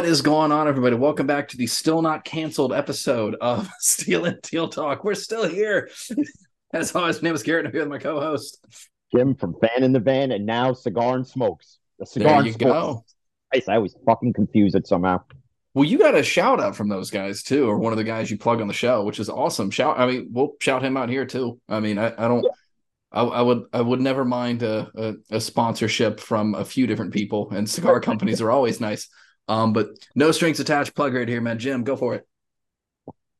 What is going on, everybody? Welcome back to the still not canceled episode of Steel and Teal Talk. We're still here. As always, my name is Garrett, and I'm here with my co-host Jim from Fan in the Van, and now Cigar and Smokes. The cigar There you Smokes. go. Nice. I always fucking confuse it somehow. Well, you got a shout out from those guys too, or one of the guys you plug on the show, which is awesome. Shout, I mean, we'll shout him out here too. I mean, I, I don't, I, I would, I would never mind a, a, a sponsorship from a few different people, and cigar companies are always nice. Um, but no strings attached. Plug right here, man. Jim, go for it.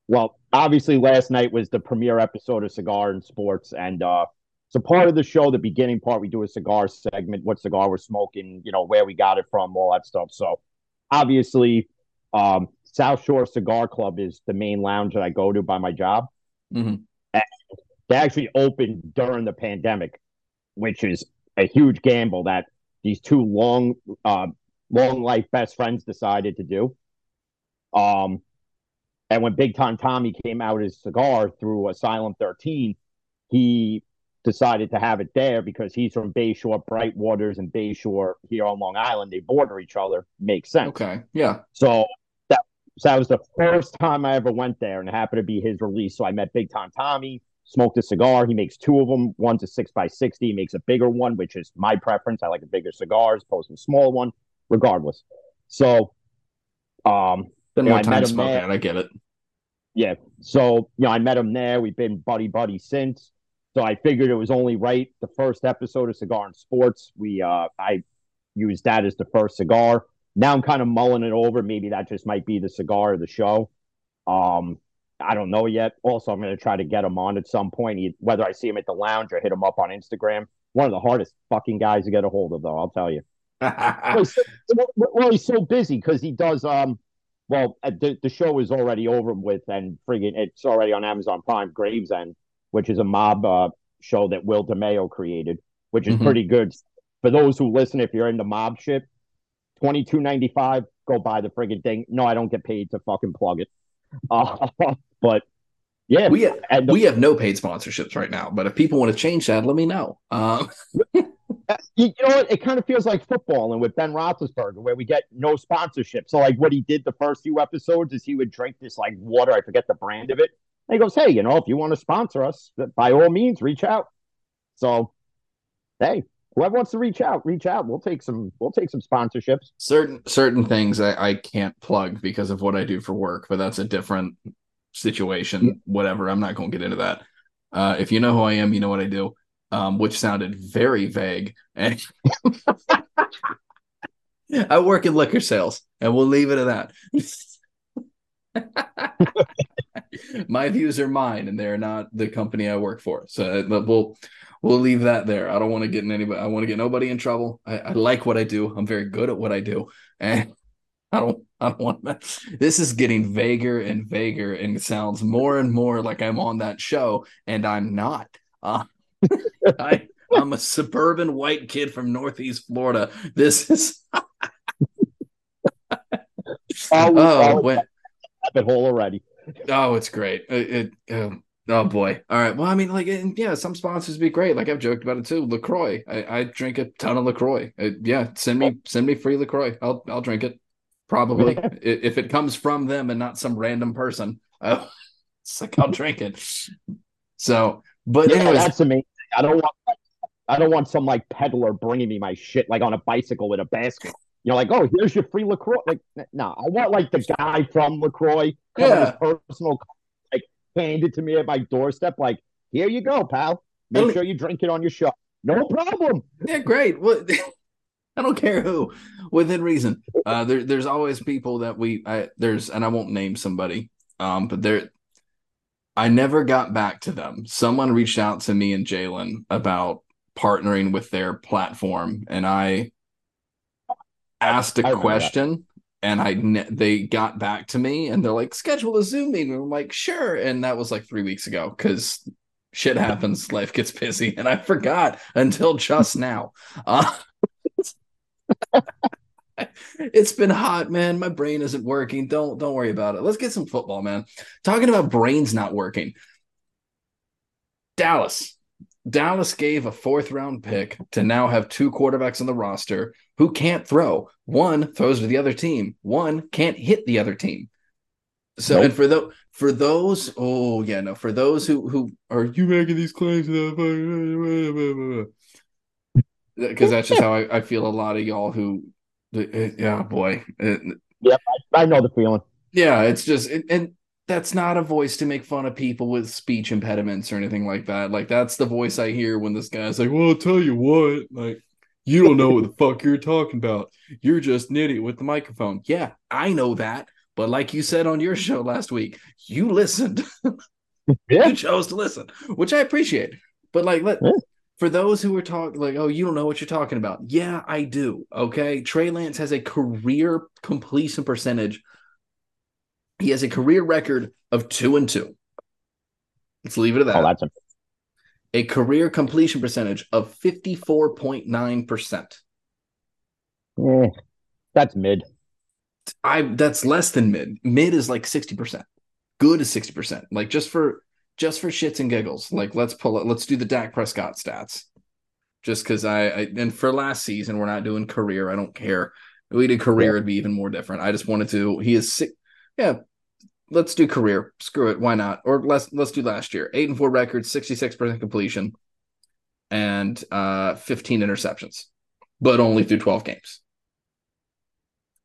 Well, obviously, last night was the premiere episode of Cigar and Sports, and uh, so part of the show, the beginning part, we do a cigar segment, what cigar we're smoking, you know, where we got it from, all that stuff. So, obviously, um, South Shore Cigar Club is the main lounge that I go to by my job. Mhm. They actually opened during the pandemic, which is a huge gamble that these two long, uh, long life best friends decided to do. Um, and when Big Time Tommy came out his cigar through Asylum 13, he decided to have it there because he's from Bayshore, Brightwaters, and Bayshore here on Long Island. They border each other. Makes sense. Okay, yeah, So that so that was the first time I ever went there, and it happened to be his release. So I met Big Time Tommy, smoked a cigar. He makes two of them. One's a six by sixty. He makes a bigger one, which is my preference. I like a bigger cigar as opposed to a small one, regardless. So, um, been more I time met him smoking there. I get it. yeah. So, you know, I met him there. We've been buddy buddy since. So I figured it was only right. The first episode of Cigar and Sports, we uh I used that as the first cigar. Now I'm kind of mulling it over. Maybe that just might be the cigar of the show. Um, I don't know yet. Also, I'm going to try to get him on at some point, whether I see him at the lounge or hit him up on Instagram. One of the hardest fucking guys to get a hold of, though. I'll tell you. Well, he's so, well, he's so busy because he does. Um, well, uh, the the show is already over with, and friggin' it's already on Amazon Prime. Gravesend, which is a mob uh, show that Will DeMeo created, which is Mhm. pretty good. For those who listen, if you're into mob shit, twenty two ninety five, go buy the friggin' thing. No, I don't get paid to fucking plug it. Uh, but yeah, we have, the- we have no paid sponsorships right now, but if people want to change that, let me know. Um, you, you know what? It kind of feels like football and with Ben Roethlisberger, where we get no sponsorship. So, like, what he did the first few episodes is he would drink this like water. I forget the brand of it. And he goes, "Hey, you know, if you want to sponsor us, by all means, reach out." So, hey, whoever wants to reach out, reach out. We'll take some. We'll take some sponsorships. certain certain things I, I can't plug because of what I do for work, but that's a different situation. Whatever. I'm not going to get into that. Uh, if you know who I am, you know what I do. Um, which sounded very vague. And I work in liquor sales, and we'll leave it at that. My views are mine, and they're not the company I work for. So we'll we'll leave that there. I don't want to get in anybody. I want to get nobody in trouble. I, I like what I do. I'm very good at what I do, and I don't. I don't want to. This is getting vaguer and vaguer, and sounds more and more like I'm on that show, and I'm not. Uh, I, I'm a suburban white kid from Northeast Florida. This is Oh, oh, rabbit hole already. Oh, it's great. It, it um, oh boy. All right. Well, I mean, like, and yeah, some sponsors be great. Like I've joked about it too. Lacroix. I, I drink a ton of Lacroix. Uh, yeah, send me send me free Lacroix. I'll I'll drink it. Probably if it comes from them and not some random person. Uh, it's like I'll drink it. So, but Yeah, anyways, that's amazing. I don't want. I don't want some like peddler bringing me my shit like on a bicycle with a basket. You know, like, oh, here's your free Lacroix. Like, no, I want like the guy from Lacroix, Yeah. personal, like, hand it to me at my doorstep. Like, here you go, pal. Make sure you drink it on your show. No problem. Yeah, great. Well, I don't care who, within reason. Uh, there, there's always people that we, I, there's, and I won't name somebody, um, but there, I never got back to them. Someone reached out to me and Jalen about partnering with their platform, and I asked I a that. question. And I, ne- they got back to me, and they're like, "Schedule a Zoom meeting." I'm like, "Sure." And that was like three weeks ago because shit happens, life gets busy, and I forgot until just now. Uh, it's been hot, man. My brain isn't working. Don't don't worry about it. Let's get some football, man. Talking about brains not working. Dallas, Dallas gave a fourth round pick to now have two quarterbacks on the roster who can't throw. One throws to the other team. One can't hit the other team. So nope. and for those for those, oh yeah, no, for those who who are you making these claims? Because that's just how I, I, feel. A lot of y'all who, yeah, boy, it, yep, I, I know the feeling. Yeah, it's just it, and that's not a voice to make fun of people with speech impediments or anything like that. Like that's the voice I hear when this guy's like, "Well, I'll tell you what, like you don't know what the fuck you're talking about. You're just an idiot with the microphone." Yeah, I know that, but like you said on your show last week, you listened. yeah. you chose to listen, which I appreciate. But like, let yeah. For those who are talking like, "Oh, you don't know what you're talking about." Yeah, I do. Okay, Trey Lance has a career completion percentage he has a career record of two and two. Let's leave it at that. Oh, that's a-, a career completion percentage of 54.9%. Yeah, eh, that's mid. I that's less than mid. Mid is like 60%. Good is 60%. Like just for just for shits and giggles. Like let's pull it, let's do the Dak Prescott stats. Just because I, I and for last season, we're not doing career. I don't care. If we did career, yeah. it'd be even more different. I just wanted to. He is six. Yeah, let's do career. Screw it. Why not? Or let's let's do last year. Eight and four record, 66% completion, and uh 15 interceptions, but only through 12 games.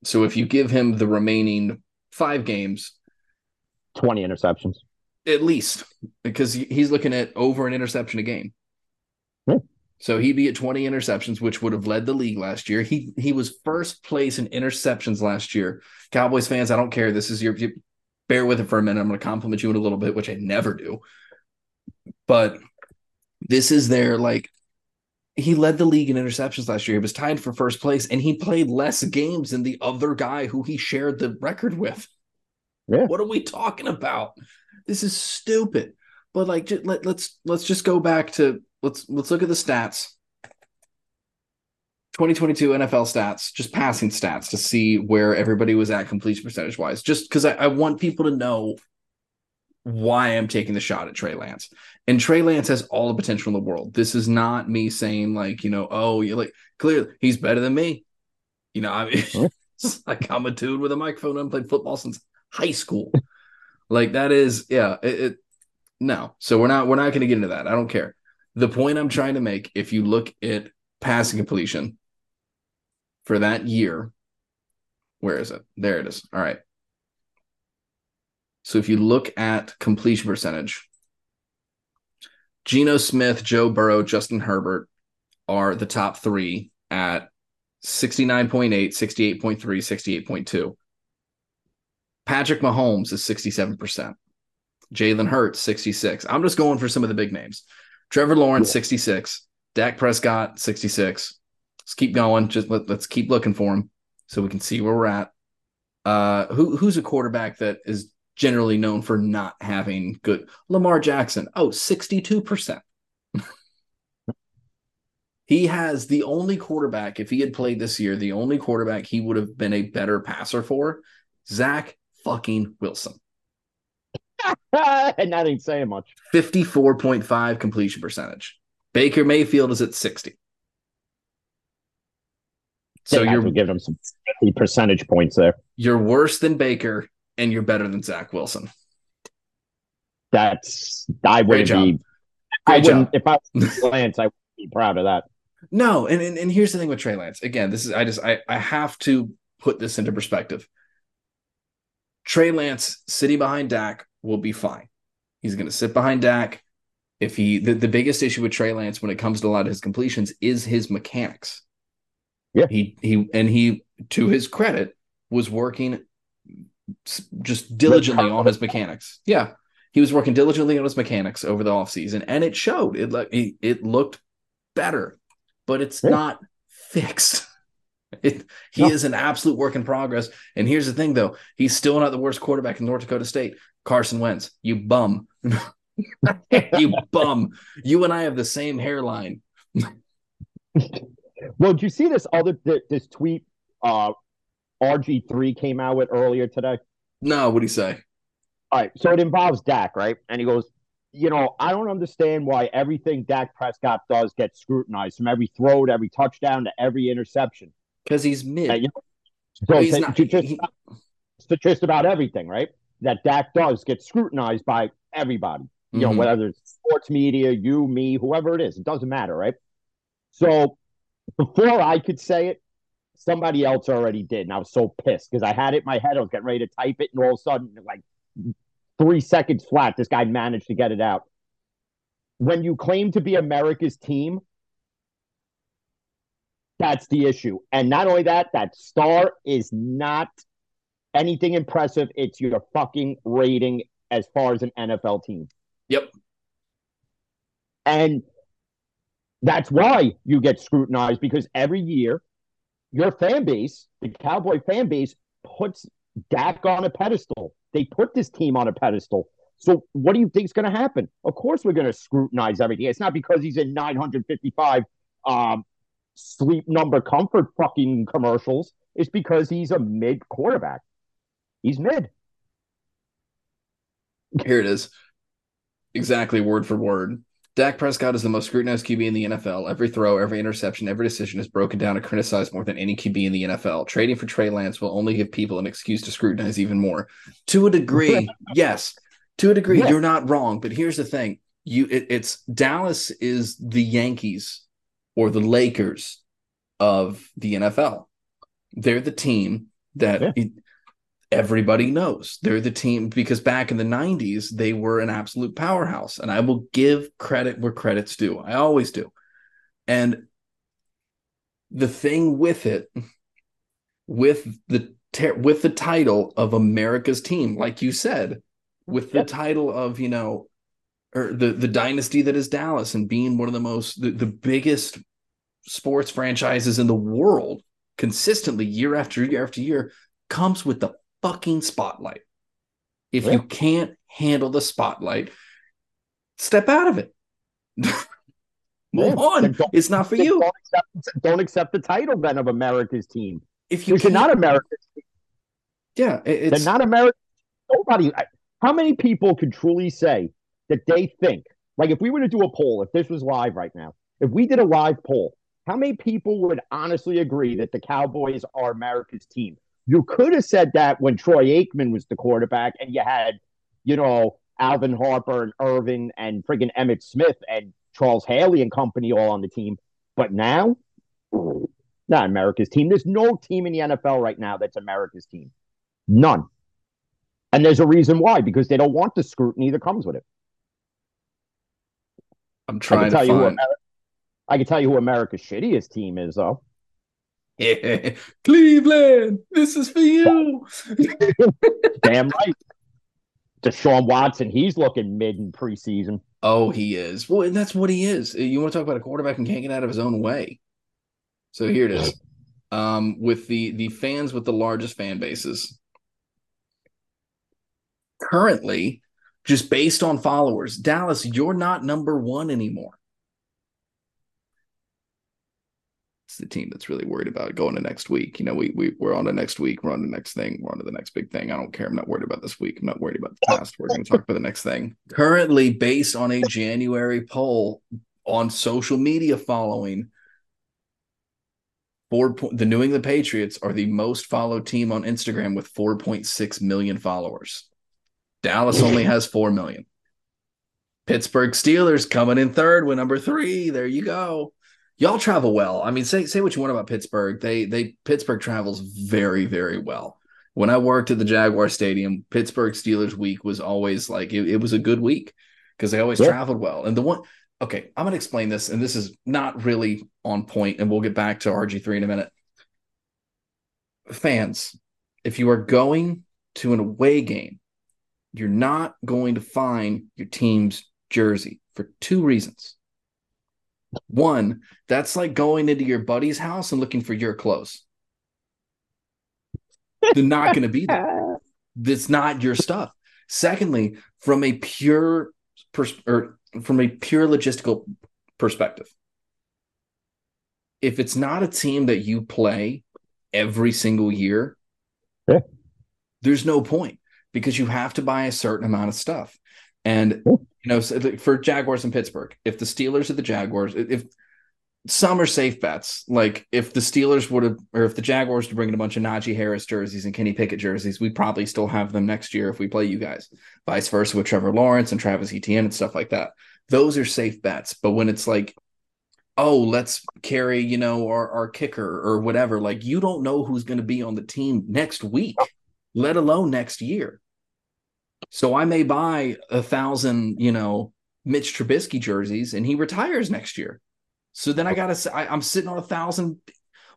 So if you give him the remaining five games, 20 interceptions. At least, because he's looking at over an interception a game. Hmm. So he'd be at 20 interceptions, which would have led the league last year. He he was first place in interceptions last year. Cowboys fans, I don't care. This is your bear with it for a minute. I'm going to compliment you in a little bit, which I never do. But this is their like he led the league in interceptions last year. He was tied for first place, and he played less games than the other guy who he shared the record with. Yeah. What are we talking about? This is stupid. But like, let, let's let's just go back to let's let's look at the stats. 2022 NFL stats, just passing stats to see where everybody was at completion percentage wise, just because I, I, want people to know why I'm taking the shot at Trey Lance. And Trey Lance has all the potential in the world. This is not me saying, like, you know, oh, you're like, clearly he's better than me. You know, I mean, like I'm a dude with a microphone and played football since high school. Like, that is, yeah, it, it no. So we're not, we're not going to get into that. I don't care. The point I'm trying to make, if you look at passing completion, for that year. Where is it? There it is. All right. So if you look at completion percentage, Geno Smith, Joe Burrow, Justin Herbert are the top three at 69.8, 68.3, 68.2. Patrick Mahomes is 67%. Jalen Hurts, 66. I'm just going for some of the big names. Trevor Lawrence, 66. Dak Prescott, 66. Let's keep going. Just let, us keep looking for him so we can see where we're at. Uh, who who's a quarterback that is generally known for not having good Lamar Jackson? Oh, 62%. he has the only quarterback, if he had played this year, the only quarterback he would have been a better passer for, Zach fucking Wilson. and that ain't saying much. 54.5 completion percentage. Baker Mayfield is at 60. So you're giving them some percentage points there. You're worse than Baker, and you're better than Zach Wilson. That's I wouldn't be. I wouldn't if I was Lance. I would be proud of that. No, and, and and here's the thing with Trey Lance. Again, this is I just I I have to put this into perspective. Trey Lance sitting behind Dak will be fine. He's going to sit behind Dak. If he the, the biggest issue with Trey Lance when it comes to a lot of his completions is his mechanics. Yeah. He he and he to his credit was working just diligently on his mechanics. Yeah. He was working diligently on his mechanics over the offseason and it showed. It like it looked better, but it's yeah. not fixed. It, he no. is an absolute work in progress. And here's the thing, though: he's still not the worst quarterback in North Dakota State. Carson Wentz, you bum, you bum. You and I have the same hairline. Well, did you see this other this tweet uh RG3 came out with earlier today? No, what do you say? All right, so it involves Dak, right? And he goes, you know, I don't understand why everything Dak Prescott does gets scrutinized from every throw to every touchdown to every interception. Because he's mid. And, you know, so He's not- just, he- just about everything, right? That Dak does get scrutinized by everybody. You know, Mhm. whether it's sports media, you, me, whoever it is, it doesn't matter, right? So before I could say it, somebody else already did, and I was so pissed because I had it in my head. I was getting ready to type it, and all of a sudden, like three seconds flat, this guy managed to get it out. When you claim to be America's team, that's the issue. And not only that, that star is not anything impressive. It's your fucking rating as far as an NFL team. Yep. And that's why you get scrutinized because every year your fan base, the Cowboy fan base, puts Dak on a pedestal. They put this team on a pedestal. So what do you think is going to happen? Of course, we're going to scrutinize everything. It's not because he's in 955 um, sleep number comfort fucking commercials. It's because he's a mid quarterback. He's mid. Here it is. Exactly word for word. Dak Prescott is the most scrutinized QB in the NFL. Every throw, every interception, every decision is broken down and criticized more than any QB in the NFL. Trading for Trey Lance will only give people an excuse to scrutinize even more. To a degree, yes. To a degree, Yeah. you're not wrong. But here's the thing: you, it, it's Dallas is the Yankees or the Lakers of the NFL. They're the team that Yeah. it- everybody knows. They're the team because back in the 90s, they were an absolute powerhouse. And I will give credit where credit's due. I always do. And the thing with it, with the with the title of America's team, like you said, with the Yep. title of, you know, or the the dynasty that is Dallas and being one of the most the, the biggest sports franchises in the world consistently year after year after year comes with the fucking spotlight. If Yeah. you can't handle the spotlight, step out of it. Move Yeah. on. It's not for you. Don't accept, don't accept the title then of America's team. If you you're not America's yeah, it- They're it's not American. Nobody. I- How many people could truly say that they think, like, if we were to do a poll, if this was live right now, if we did a live poll, how many people would honestly agree that the Cowboys are America's team? You could have said that when Troy Aikman was the quarterback, and you had, you know, Alvin Harper and Irvin and friggin' Emmitt Smith and Charles Haley and company all on the team. But now, not America's team. There's no team in the NFL right now that's America's team. None. And there's a reason why, because they don't want the scrutiny that comes with it. I'm trying tell to you who find America, I can tell you who America's shittiest team is, though. Yeah, Cleveland. This is for you. Damn right. Deshaun Watson, he's looking mid in preseason. Oh, he is. Well, and that's what he is. You want to talk about a quarterback who can't get out of his own way. So here it is. Um, with the the fans with the largest fan bases. Currently, just based on followers, Dallas, you're not number one anymore. It's the team that's really worried about going to next week. You know, we we we're on to next week. We're on to the next thing. We're on to the next big thing. I don't care. I'm not worried about this week. I'm not worried about the past. We're going to talk about the next thing. Currently, based on a January poll on social media following, four point, the New England Patriots are the most followed team on Instagram with 4.6 million followers. Dallas only has 4 million. Pittsburgh Steelers coming in third with number three. There you go. Y'all travel well. I mean, say say what you want about Pittsburgh. They they Pittsburgh travels very very well. When I worked at the Jaguar Stadium, Pittsburgh Steelers week was always like it, it was a good week because they always Yeah. traveled well. And the one, okay, I'm gonna explain this, and this is not really on point, and we'll get back to RG3 in a minute. Fans, if you are going to an away game, you're not going to find your team's jersey for two reasons. One, that's like going into your buddy's house and looking for your clothes. They're not going to be there. That's not your stuff. Secondly, from a pure pers- or from a pure logistical perspective, if it's not a team that you play every single year, Yeah. there's no point because you have to buy a certain amount of stuff. And you know, for Jaguars and Pittsburgh, if the Steelers or the Jaguars, if some are safe bets, like if the Steelers would have, or if the Jaguars to bring in a bunch of Najee Harris jerseys and Kenny Pickett jerseys, we'd probably still have them next year if we play you guys. Vice versa with Trevor Lawrence and Travis Etienne and stuff like that. Those are safe bets. But when it's like, oh, let's carry, you know, our, our kicker or whatever, like you don't know who's going to be on the team next week, let alone next year. So I may buy a thousand, you know, Mitch Trubisky jerseys and he retires next year. So then I got to, I'm sitting on a thousand.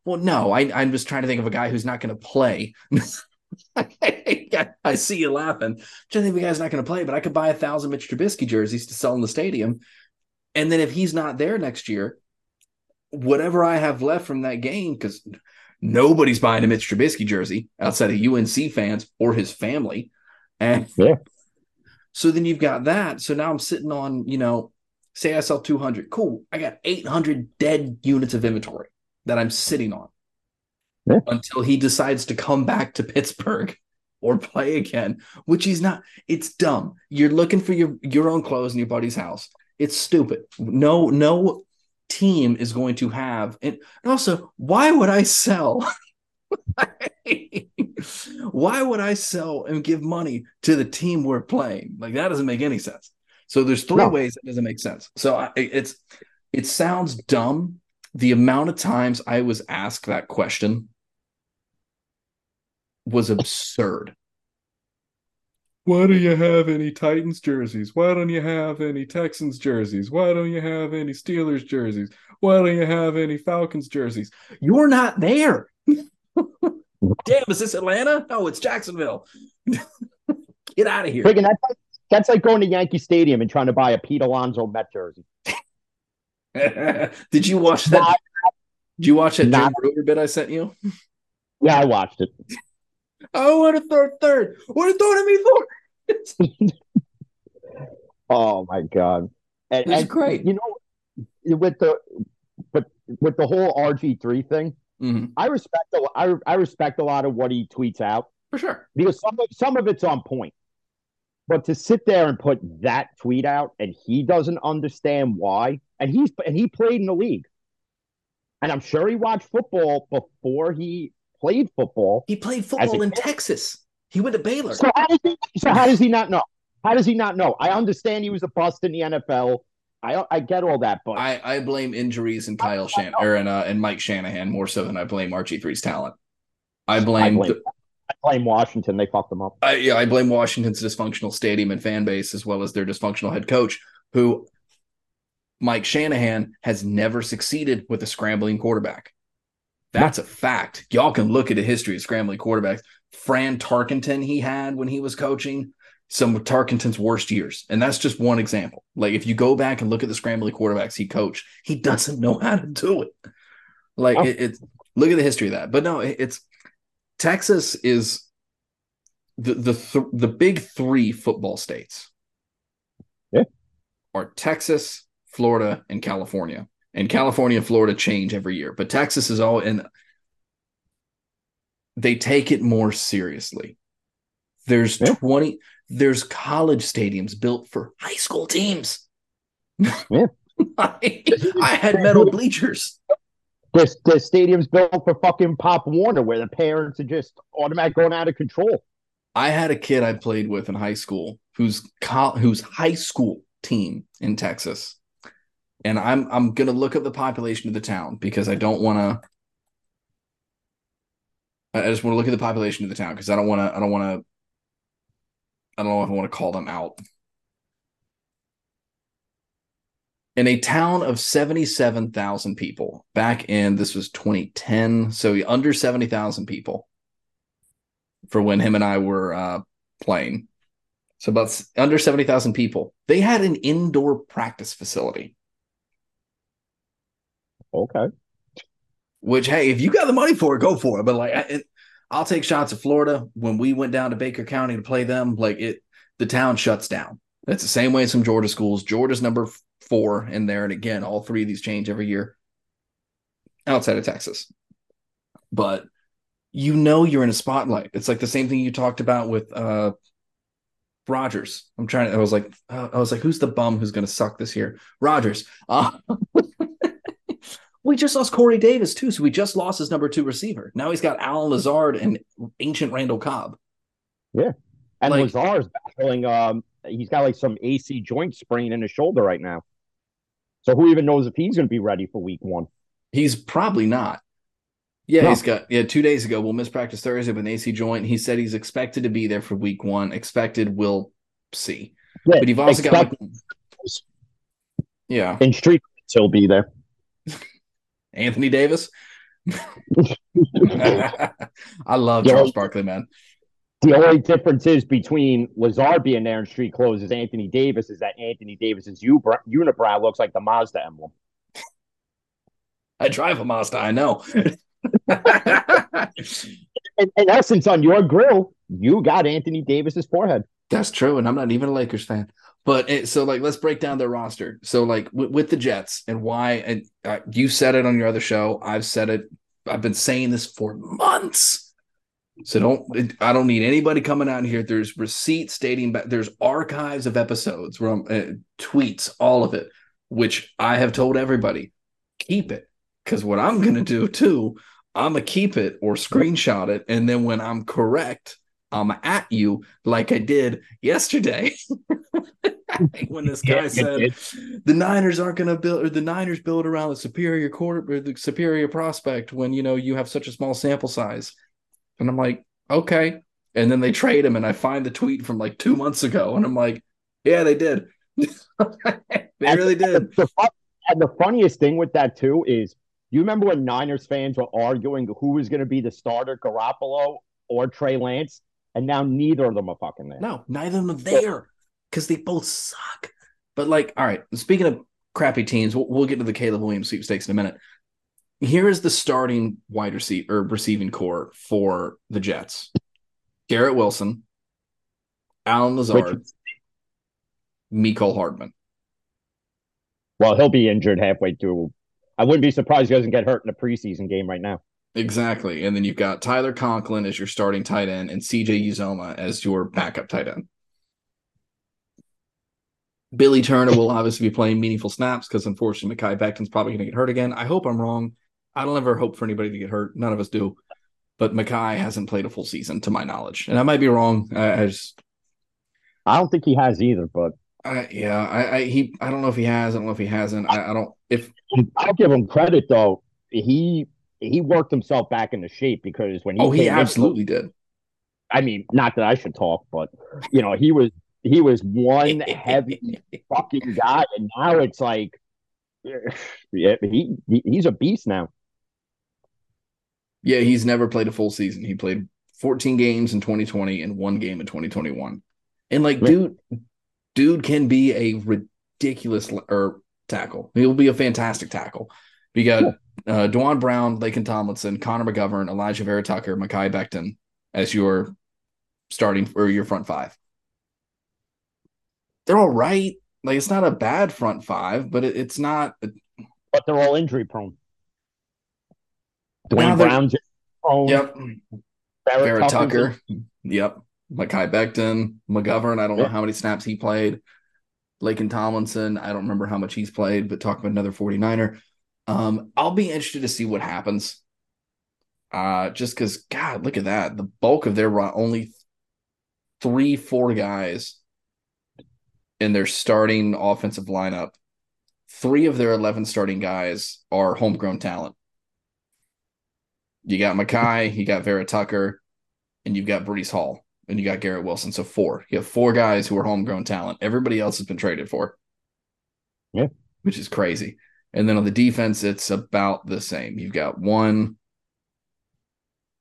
Well, no, I, I'm just trying to think of a guy who's not going to play. I see you laughing. To think of a guy's not going to play, but I could buy a thousand Mitch Trubisky jerseys to sell in the stadium. And then if he's not there next year, whatever I have left from that game, because nobody's buying a Mitch Trubisky jersey outside of UNC fans or his family. And yeah. so then you've got that. So now I'm sitting on, you know, say I sell 200. Cool. I got 800 dead units of inventory that I'm sitting on yeah. until he decides to come back to Pittsburgh or play again, which he's not. It's dumb. You're looking for your your own clothes in your buddy's house. It's stupid. No, no team is going to have. And also, why would I sell? why would I sell and give money to the team we're playing? Like that doesn't make any sense. So there's three no. ways it doesn't make sense. So I, it's it sounds dumb. The amount of times I was asked that question was absurd. Why do you have any Titans jerseys? Why don't you have any Texans jerseys? Why don't you have any Steelers jerseys? Why don't you have any Falcons jerseys? You're not there. Damn, is this Atlanta? No, it's Jacksonville. Get out of here. Friggin', that's, that's like going to Yankee Stadium and trying to buy a Pete Alonso Met jersey. Did you watch that? Not, did you watch that Jim Breuer bit I sent you? Yeah, I watched it. Oh, I want a third, third. What are you throwing me for? oh my god! And, it's great. You know, with the but with the whole RG three thing, mm-hmm. I respect a, I, I respect a lot of what he tweets out for sure because some of, some of it's on point. But to sit there and put that tweet out and he doesn't understand why, and he's and he played in the league, and I'm sure he watched football before he played football. He played football in kid. Texas. He went to Baylor. So how does he? So how does he not know? How does he not know? I understand he was a bust in the NFL. I I get all that, but I, I blame injuries and Kyle Shan or and uh, and Mike Shanahan more so than I blame RG3's talent. I blame, I blame, the, I blame Washington. They fucked them up. I, yeah, I blame Washington's dysfunctional stadium and fan base as well as their dysfunctional head coach, who Mike Shanahan has never succeeded with a scrambling quarterback. That's a fact. Y'all can look at the history of scrambling quarterbacks. Fran Tarkenton he had when he was coaching some of Tarkenton's worst years. And that's just one example. Like if you go back and look at the scrambling quarterbacks he coached, he doesn't know how to do it. Like oh. it, it's look at the history of that. But no, it, it's Texas is the the th- the big 3 football states. Yeah. Are Texas, Florida, and California. And California and Florida change every year, but Texas is all in they take it more seriously. There's yeah. 20 there's college stadiums built for high school teams. Yeah. I, I had metal bleachers. This the stadium's built for fucking Pop Warner, where the parents are just automatic going out of control. I had a kid I played with in high school whose co- whose high school team in Texas, and I'm I'm gonna look up the population of the town because I don't want to I just want to look at the population of the town because I don't want to. I don't want to. I don't know if I want to call them out. In a town of 77,000 people, back in this was 2010, so under 70,000 people for when him and I were uh, playing. So about under 70,000 people. They had an indoor practice facility. Okay. Which, hey, if you got the money for it, go for it. But like, it, I'll take shots at Florida. When we went down to Baker County to play them, like it, the town shuts down. That's the same way in some Georgia schools. Georgia's number four in there, and again, all three of these change every year outside of Texas. But you know you're in a spotlight. It's like the same thing you talked about with uh, Rodgers. I'm trying to. I was like, uh, I was like, who's the bum who's going to suck this year? Rodgers. Uh, we just lost Corey Davis too, so we just lost his number two receiver. Now he's got Allen Lazard and ancient Randall Cobb. Yeah, and like, Lazard's battling. Um, he's got like some AC joint sprain in his shoulder right now. So who even knows if he's going to be ready for Week One? He's probably not. Yeah, no. he's got yeah. Two days ago, we'll miss practice Thursday with an AC joint. He said he's expected to be there for Week One. Expected, we'll see. Yeah, but you've also got like, yeah, in street he'll be there. Anthony Davis. I love Charles Barkley, man. The only difference is between Lazard being there in street clothes is Anthony Davis is that Anthony Davis's unibrow looks like the Mazda emblem. I drive a Mazda, I know. in, in essence, on your grill, you got Anthony Davis's forehead. That's true, and I'm not even a Lakers fan. But it, so, like, let's break down their roster. So, like, w- with the Jets and why, and uh, you said it on your other show. I've said it. I've been saying this for months so don't I don't need anybody coming out here. There's receipts dating back. There's archives of episodes from uh, tweets, all of it, which I have told everybody keep it because what I'm gonna do too, I'm gonna keep it or screenshot it, and then when I'm correct, I'm at you like I did yesterday. when this guy yeah, said the Niners aren't going to build or the Niners build around the superior quarter or the superior prospect when you know you have such a small sample size. And I'm like, okay. And then they trade him, and I find the tweet from like two months ago, and I'm like, yeah, they did. they and, really did. The, and the funniest thing with that too is, you remember when Niners fans were arguing who was going to be the starter, Garoppolo or Trey Lance, and now neither of them are fucking there. No, neither of them are there because they both suck. But like, all right, speaking of crappy teams, we'll, we'll get to the Caleb Williams sweepstakes in a minute here is the starting wide receiver or receiving corps for the Jets: Garrett Wilson, Allen Lazard, Mecole Hardman. Well, he'll be injured halfway through. I wouldn't be surprised he doesn't get hurt in a preseason game right now. Exactly. And then you've got Tyler Conklin as your starting tight end and CJ Uzomah as your backup tight end. Billy Turner will obviously be playing meaningful snaps because unfortunately Mekhi Becton's probably going to get hurt again. I hope I'm wrong. I don't ever hope for anybody to get hurt. None of us do. But Mekhi hasn't played a full season to my knowledge. And I might be wrong. I, I just I don't think he has either, but I, yeah, I, I, he I don't know if he has. I don't know if he hasn't. I, I don't if I'll give him credit though. He he worked himself back into shape because when he oh he absolutely did. I mean, not that I should talk, but you know he was he was one heavy fucking guy, and now it's like yeah, he, he he's a beast now. Yeah, he's never played a full season. He played 14 games in 2020 and one game in 2021. And like, dude, dude can be a ridiculous or er, tackle. He'll be a fantastic tackle. We got cool. Uh, Duane Brown, Laken Tomlinson, Connor McGovern, Alijah Vera Tucker, Mekhi Becton as your starting or your front five. They're all right. Like it's not a bad front five, but it, it's not. But they're all injury prone. Duane Brown, own. Yep. Barrett, Tucker. Yep. Mekhi Becton, McGovern. I don't know how many snaps he played. Laken Tomlinson. I don't remember how much he's played, but talk about another 49er. Um, I'll be interested to see what happens. Uh, just because, God, look at that. The bulk of their run, only three, four guys in their starting offensive lineup. Three of their 11 starting guys are homegrown talent. You got Mekhi, you got Vera Tucker, and you've got Breece Hall, and you got Garrett Wilson. So four. You have four guys who are homegrown talent. Everybody else has been traded for. Yeah. Which is crazy. And then on the defense, it's about the same. You've got one,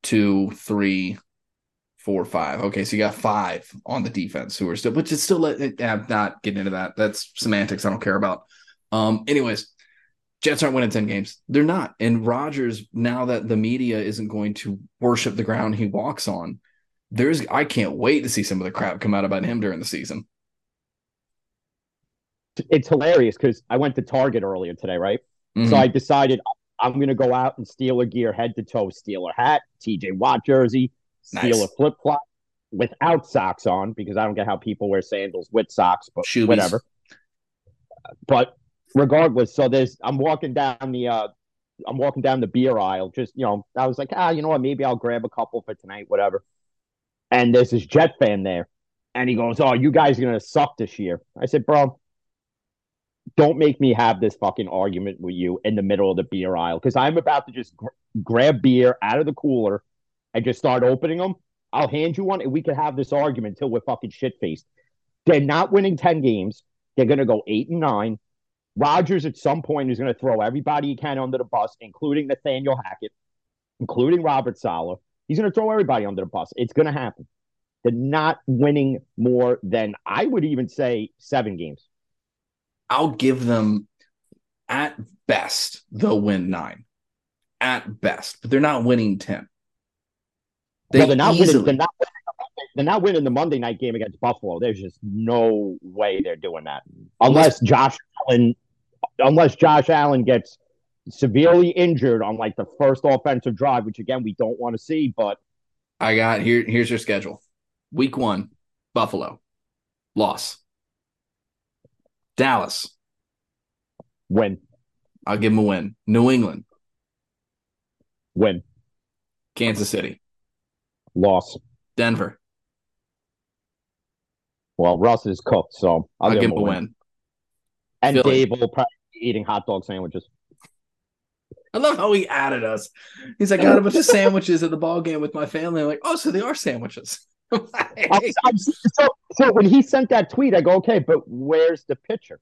two, three, four, five. Okay, so you got five on the defense who are still, which is still. I'm not getting into that. That's semantics. I don't care about. Um. Anyways, Jets aren't winning 10 games. They're not. And Rodgers, now that the media isn't going to worship the ground he walks on, there's I can't wait to see some of the crap come out about him during the season. It's hilarious because I went to Target earlier today, right? Mm-hmm. So I decided I'm going to go out and steal a gear head to toe, steal a hat, TJ Watt jersey, steal nice. a flip flop. without socks on because I don't get how people wear sandals with socks, but Shoebies. whatever. But regardless, so there's I'm walking down the uh I'm walking down the beer aisle, just you know, I was like, ah, you know what, maybe I'll grab a couple for tonight, whatever. And there's this Jet fan there, and he goes, "Oh, you guys are gonna suck this year." I said, "Bro, don't make me have this fucking argument with you in the middle of the beer aisle because I'm about to just gr- grab beer out of the cooler and just start opening them. I'll hand you one, and we can have this argument until we're fucking shit faced. They're not winning ten games. They're gonna go eight and nine. Rodgers at some point is going to throw everybody he can under the bus, including Nathaniel Hackett, including Robert Saleh. He's going to throw everybody under the bus. It's going to happen. They're not winning more than I would even say seven games. I'll give them at best they'll win nine. At best, but they're not winning ten. They well, they're not easily... winning. They're not winning. They're not winning the Monday night game against Buffalo. There's just no way they're doing that unless Josh Allen unless Josh Allen gets severely injured on like the first offensive drive, which again we don't want to see. But I got here. Here's your schedule: Week one, Buffalo, loss. Dallas, win. I'll give them a win. New England, win. Kansas City, loss. Denver. Well, Russ is cooked, so I'll, I'll give, him a win. win. And Philly. Dave will probably be eating hot dog sandwiches. I love how he added us. He's like, I got a bunch of sandwiches at the ball game with my family. I'm like, oh, so they are sandwiches. I, I, so, so when he sent that tweet, I go, okay, but where's the picture?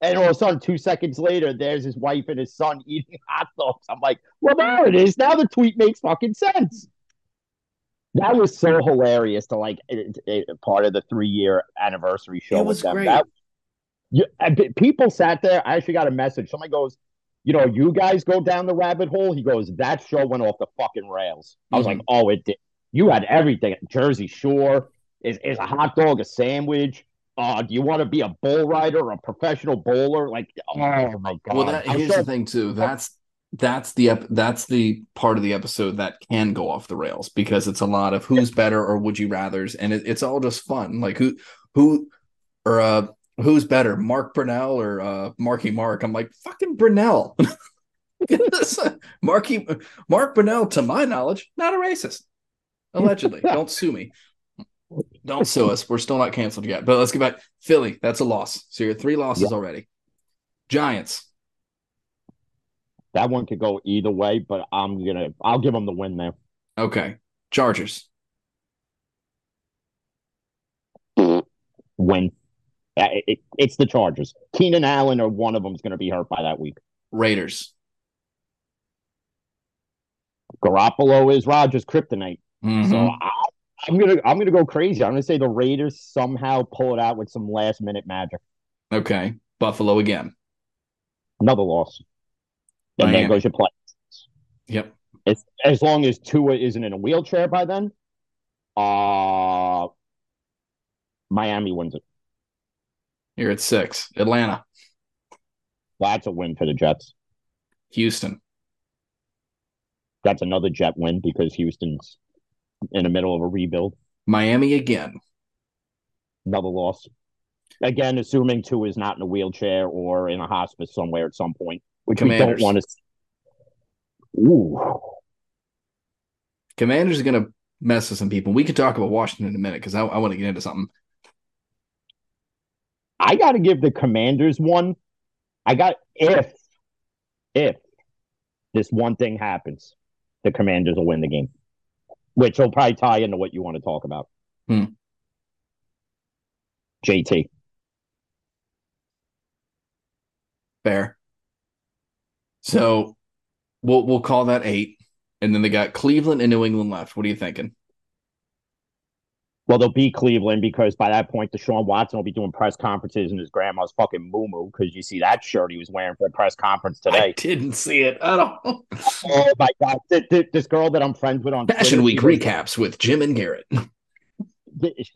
And all of a sudden, two seconds later, there's his wife and his son eating hot dogs. I'm like, well, there it is. Now the tweet makes fucking sense. That was so hilarious to like it, it, part of the three year anniversary show it was with them. Great. That, you, people sat there. I actually got a message. Somebody goes, you know, you guys go down the rabbit hole. He goes, that show went off the fucking rails. I was mm-hmm. like, oh, it did. You had everything. Jersey Shore is is a hot dog, a sandwich. Uh, do you want to be a bull rider, or a professional bowler? Like, oh my god. Well, that, here's so, the thing too. That's that's the ep- that's the part of the episode that can go off the rails because it's a lot of who's better or would you rather's, and it, it's all just fun. Like who who or uh who's better, Mark Brunell or uh, Marky Mark? I'm like, fucking Brunell. Marky Mark Brunell, to my knowledge, not a racist. Allegedly. Don't sue me. Don't sue us. We're still not canceled yet. But let's get back. Philly, that's a loss. So you're three losses yeah. already. Giants. That one could go either way, but I'm gonna I'll give them the win there. Okay. Chargers. Win. It, it, it's the Chargers. Keenan Allen or one of them is going to be hurt by that week. Raiders. Garoppolo is Rodgers' kryptonite. Mm-hmm. So I, I'm gonna I'm gonna go crazy. I'm gonna say the Raiders somehow pull it out with some last minute magic. Okay, Buffalo again. Another loss. And Miami. then goes your play. Yep. It's, as long as Tua isn't in a wheelchair by then, uh Miami wins it. You're at six. Atlanta. That's a win for the Jets. Houston. That's another Jet win because Houston's in the middle of a rebuild. Miami again. Another loss. Again, assuming Tua is not in a wheelchair or in a hospice somewhere at some point, which Commanders. we don't want to. Ooh. Commanders are going to mess with some people. We could talk about Washington in a minute because I, I want to get into something. I got to give the Commanders one. I got if if this one thing happens, the Commanders will win the game, which will probably tie into what you want to talk about. Hmm. JT. Fair. So we'll we'll call that eight, and then they got Cleveland and New England left. What are you thinking? Well, they'll beat Cleveland because by that point, Deshaun Watson will be doing press conferences in his grandma's fucking moo because you see that shirt he was wearing for a press conference today. I didn't see it at all. oh my god! This girl that I'm friends with on Fashion Twitter, Week recaps with Jim and Garrett.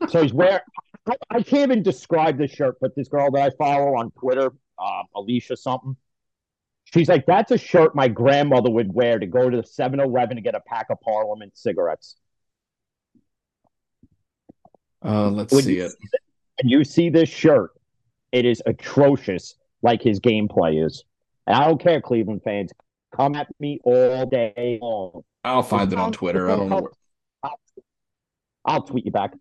So he's wearing. I, I, can't even describe this shirt, but this girl that I follow on Twitter, uh, Alicia something. She's like, that's a shirt my grandmother would wear to go to the 7 Eleven to get a pack of Parliament cigarettes. Uh, let's When see you it. And you see this shirt, it is atrocious, like his gameplay is. And I don't care, Cleveland fans. Come at me all day long. I'll find it on Twitter. I don't know. where- I'll tweet you back.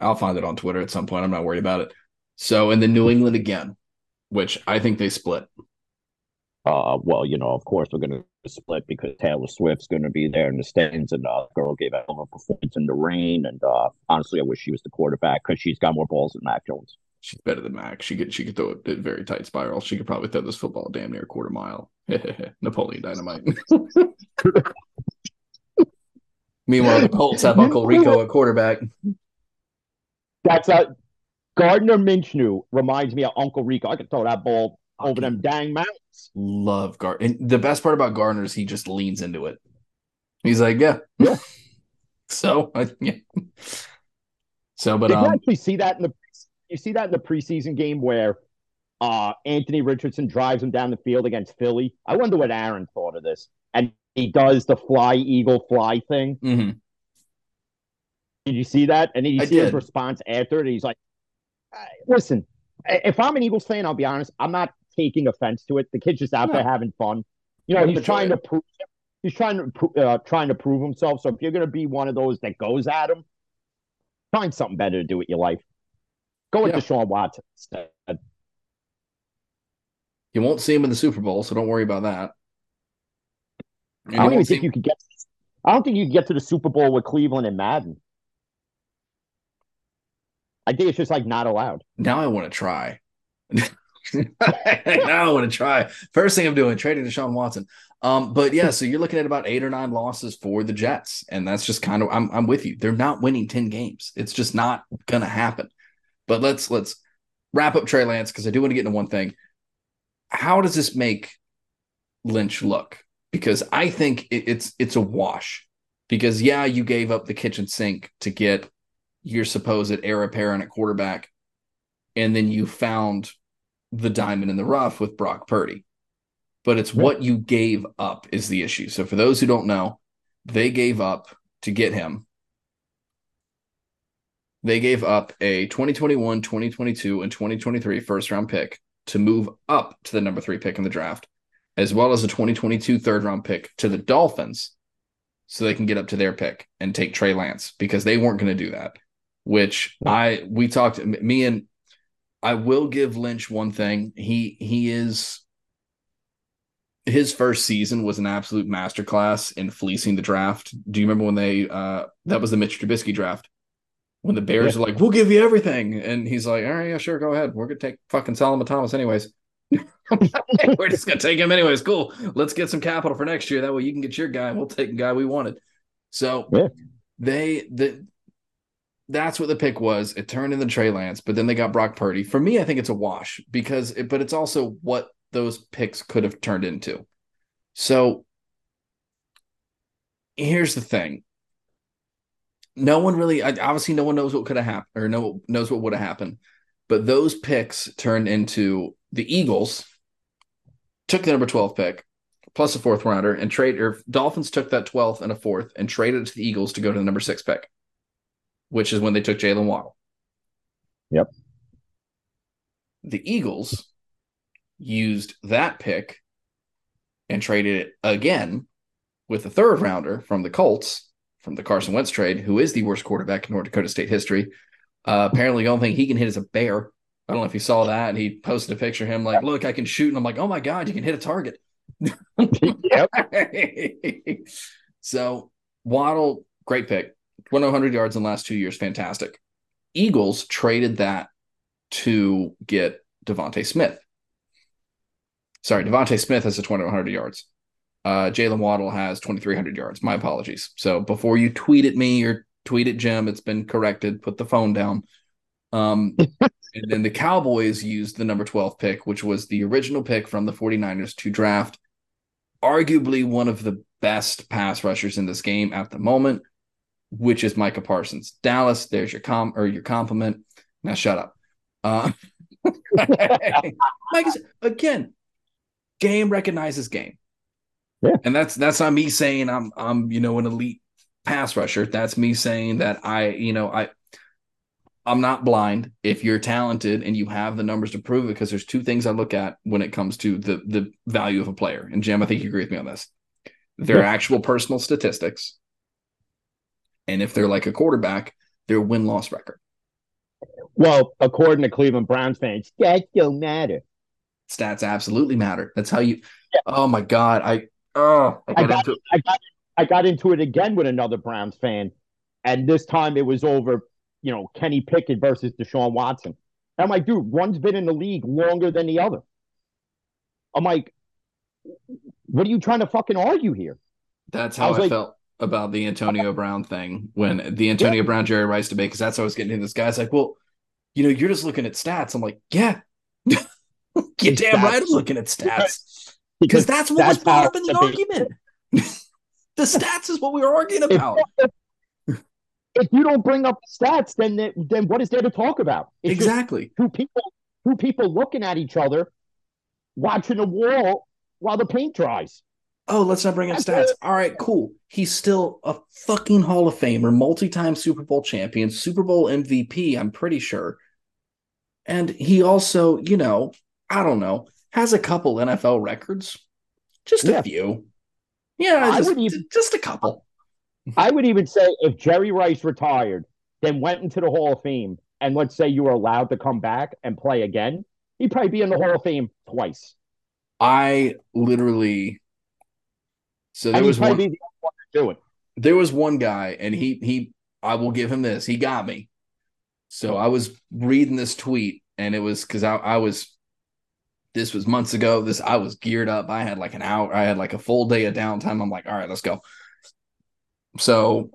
I'll find it on Twitter at some point. I'm not worried about it. So, and then New England again, which I think they split. Uh, well, you know, of course we're gonna split because Taylor Swift's gonna be there in the stands, and uh, the girl gave a hell of a performance in the rain. And uh, honestly, I wish she was the quarterback because she's got more balls than Mac Jones. She's better than Mac. She could she could throw a very tight spiral. She could probably throw this football damn near a quarter mile. Napoleon Dynamite. Meanwhile, the Colts have Uncle Rico at quarterback. That's a Gardner Minshew reminds me of Uncle Rico. I could throw that ball over them dang mountains. Love Gardner. And the best part about Gardner is he just leans into it. He's like, yeah. Yeah. so, I, yeah. So, but Did you um, actually see that in the you see that in the preseason game where uh Anthony Richardson drives him down the field against Philly? I wonder what Aaron thought of this. And he does the fly eagle fly thing. mhm. Did you see that? And then you I see his response after it. He's like, "Uh, "Listen, if I'm an Eagles fan, I'll be honest. I'm not taking offense to it. The kid's just out there having fun. You know, Let he's trying to prove. He's trying to uh, trying to prove himself. So if you're going to be one of those that goes at him, find something better to do with your life. Go with Yeah. Deshaun Watson instead. you won't see him in the Super Bowl, so don't worry about that. And I don't even won't see think you could get. I don't think you could get to the Super Bowl with Cleveland and Madden. I think it's just like not allowed. now I want to try. now I want to try. First thing I'm doing, trading Deshaun Watson. Um, but yeah, so you're looking at about eight or nine losses for the Jets, and that's just kind of I'm I'm with you. They're not winning ten games. It's just not gonna happen. But let's let's wrap up Trey Lance because I do want to get into one thing. How does this make Lynch look? Because I think it, it's it's a wash. Because yeah, you gave up the kitchen sink to get your supposed heir apparent at quarterback, and then you found the diamond in the rough with Brock Purdy. But it's what you gave up is the issue. So for those who don't know, they gave up to get him. They gave up a 2021, 2022, and 2023 first round pick to move up to the number three pick in the draft, as well as a 2022 third round pick to the Dolphins so they can get up to their pick and take Trey Lance because they weren't going to do that. Which I we talked me and I will give Lynch one thing. He he is his first season was an absolute masterclass in fleecing the draft. Do you remember when they uh that was the Mitch Trubisky draft? When the Bears Yeah. are like, "We'll give you everything," and he's like, "All right, yeah, sure, go ahead. We're gonna take fucking Solomon Thomas anyways. We're just gonna take him anyways. Cool. Let's get some capital for next year. That way you can get your guy. We'll take the guy we wanted." So Yeah. they the that's what the pick was. It turned into Trey Lance, but then they got Brock Purdy. For me, I think it's a wash because, it, but it's also what those picks could have turned into. So here's the thing: no one really, obviously, no one knows what could have happened or no knows what would have happened. But those picks turned into the Eagles took the number twelve pick plus a fourth rounder and trade or Dolphins took that twelfth and a fourth and traded it to the Eagles to go to the number six pick which is when they took Jaylen Waddle. Yep. The Eagles used that pick and traded it again with a third rounder from the Colts from the Carson Wentz trade, who is the worst quarterback in North Dakota State history. Uh, apparently, the only thing he can hit is a bear. I don't know if you saw that. And he posted a picture of him like, look, I can shoot. And I'm like, oh my God, you can hit a target. yep. so Waddle, great pick. 100 yards in the last two years, fantastic. Eagles traded that to get DeVonta Smith. Sorry, DeVonta Smith has a 2100 yards. Uh, Jaylen Waddle has 2300 yards. My apologies. So before you tweet at me or tweet at Jim, it's been corrected. Put the phone down. Um, and then the Cowboys used the number 12 pick, which was the original pick from the 49ers to draft arguably one of the best pass rushers in this game at the moment, which is Micah Parsons. Dallas, there's your com or your compliment. Now shut up. Uh, again, game recognizes game. Yeah. And that's that's not me saying I'm I'm you know an elite pass rusher. That's me saying that I, you know, I I'm not blind. If you're talented and you have the numbers to prove it, because there's two things I look at when it comes to the the value of a player. And Jim, I think you agree with me on this. Their yeah. actual personal statistics, and if they're like a quarterback, their win loss record. Well, according to Cleveland Browns fans, stats don't matter. Stats absolutely matter. That's how you. Yeah. Oh my god, I oh I got, I got, I got I got into it again with another Browns fan, and this time it was over you know, Kenny Pickett versus Deshaun Watson. I'm like, dude, one's been in the league longer than the other. I'm like, what are you trying to fucking argue here? That's how I, I like, felt about the Antonio Brown thing when the Antonio yeah. Brown Jerry Rice debate, because that's how I was getting into this guy's like, well, you know, you're just looking at stats. I'm like, yeah, you're damn right I'm looking at stats. Because, that's what that's was brought up in the argument. the stats is what we were arguing about. If, you don't bring up stats, then then what is there to talk about? It's exactly. Two people, two people looking at each other, watching a wall while the paint dries. Oh, let's not bring up stats. All right, cool. He's still a fucking Hall of Famer, multi-time Super Bowl champion, Super Bowl MVP. I'm pretty sure, and he also, you know, I don't know, has a couple NFL records, just yeah. a few. Yeah, I just, even, just a couple. I would even say if Jerry Rice retired, then went into the Hall of Fame, and let's say you were allowed to come back and play again, he'd probably be in the Hall of Fame twice. I literally. So there was one. The one do it. There was one guy, and he he. I will give him this. He got me. So I was reading this tweet, and it was because I, I was. This was months ago. This I was geared up. I had like an hour. I had like a full day of downtime. I'm like, all right, let's go. So,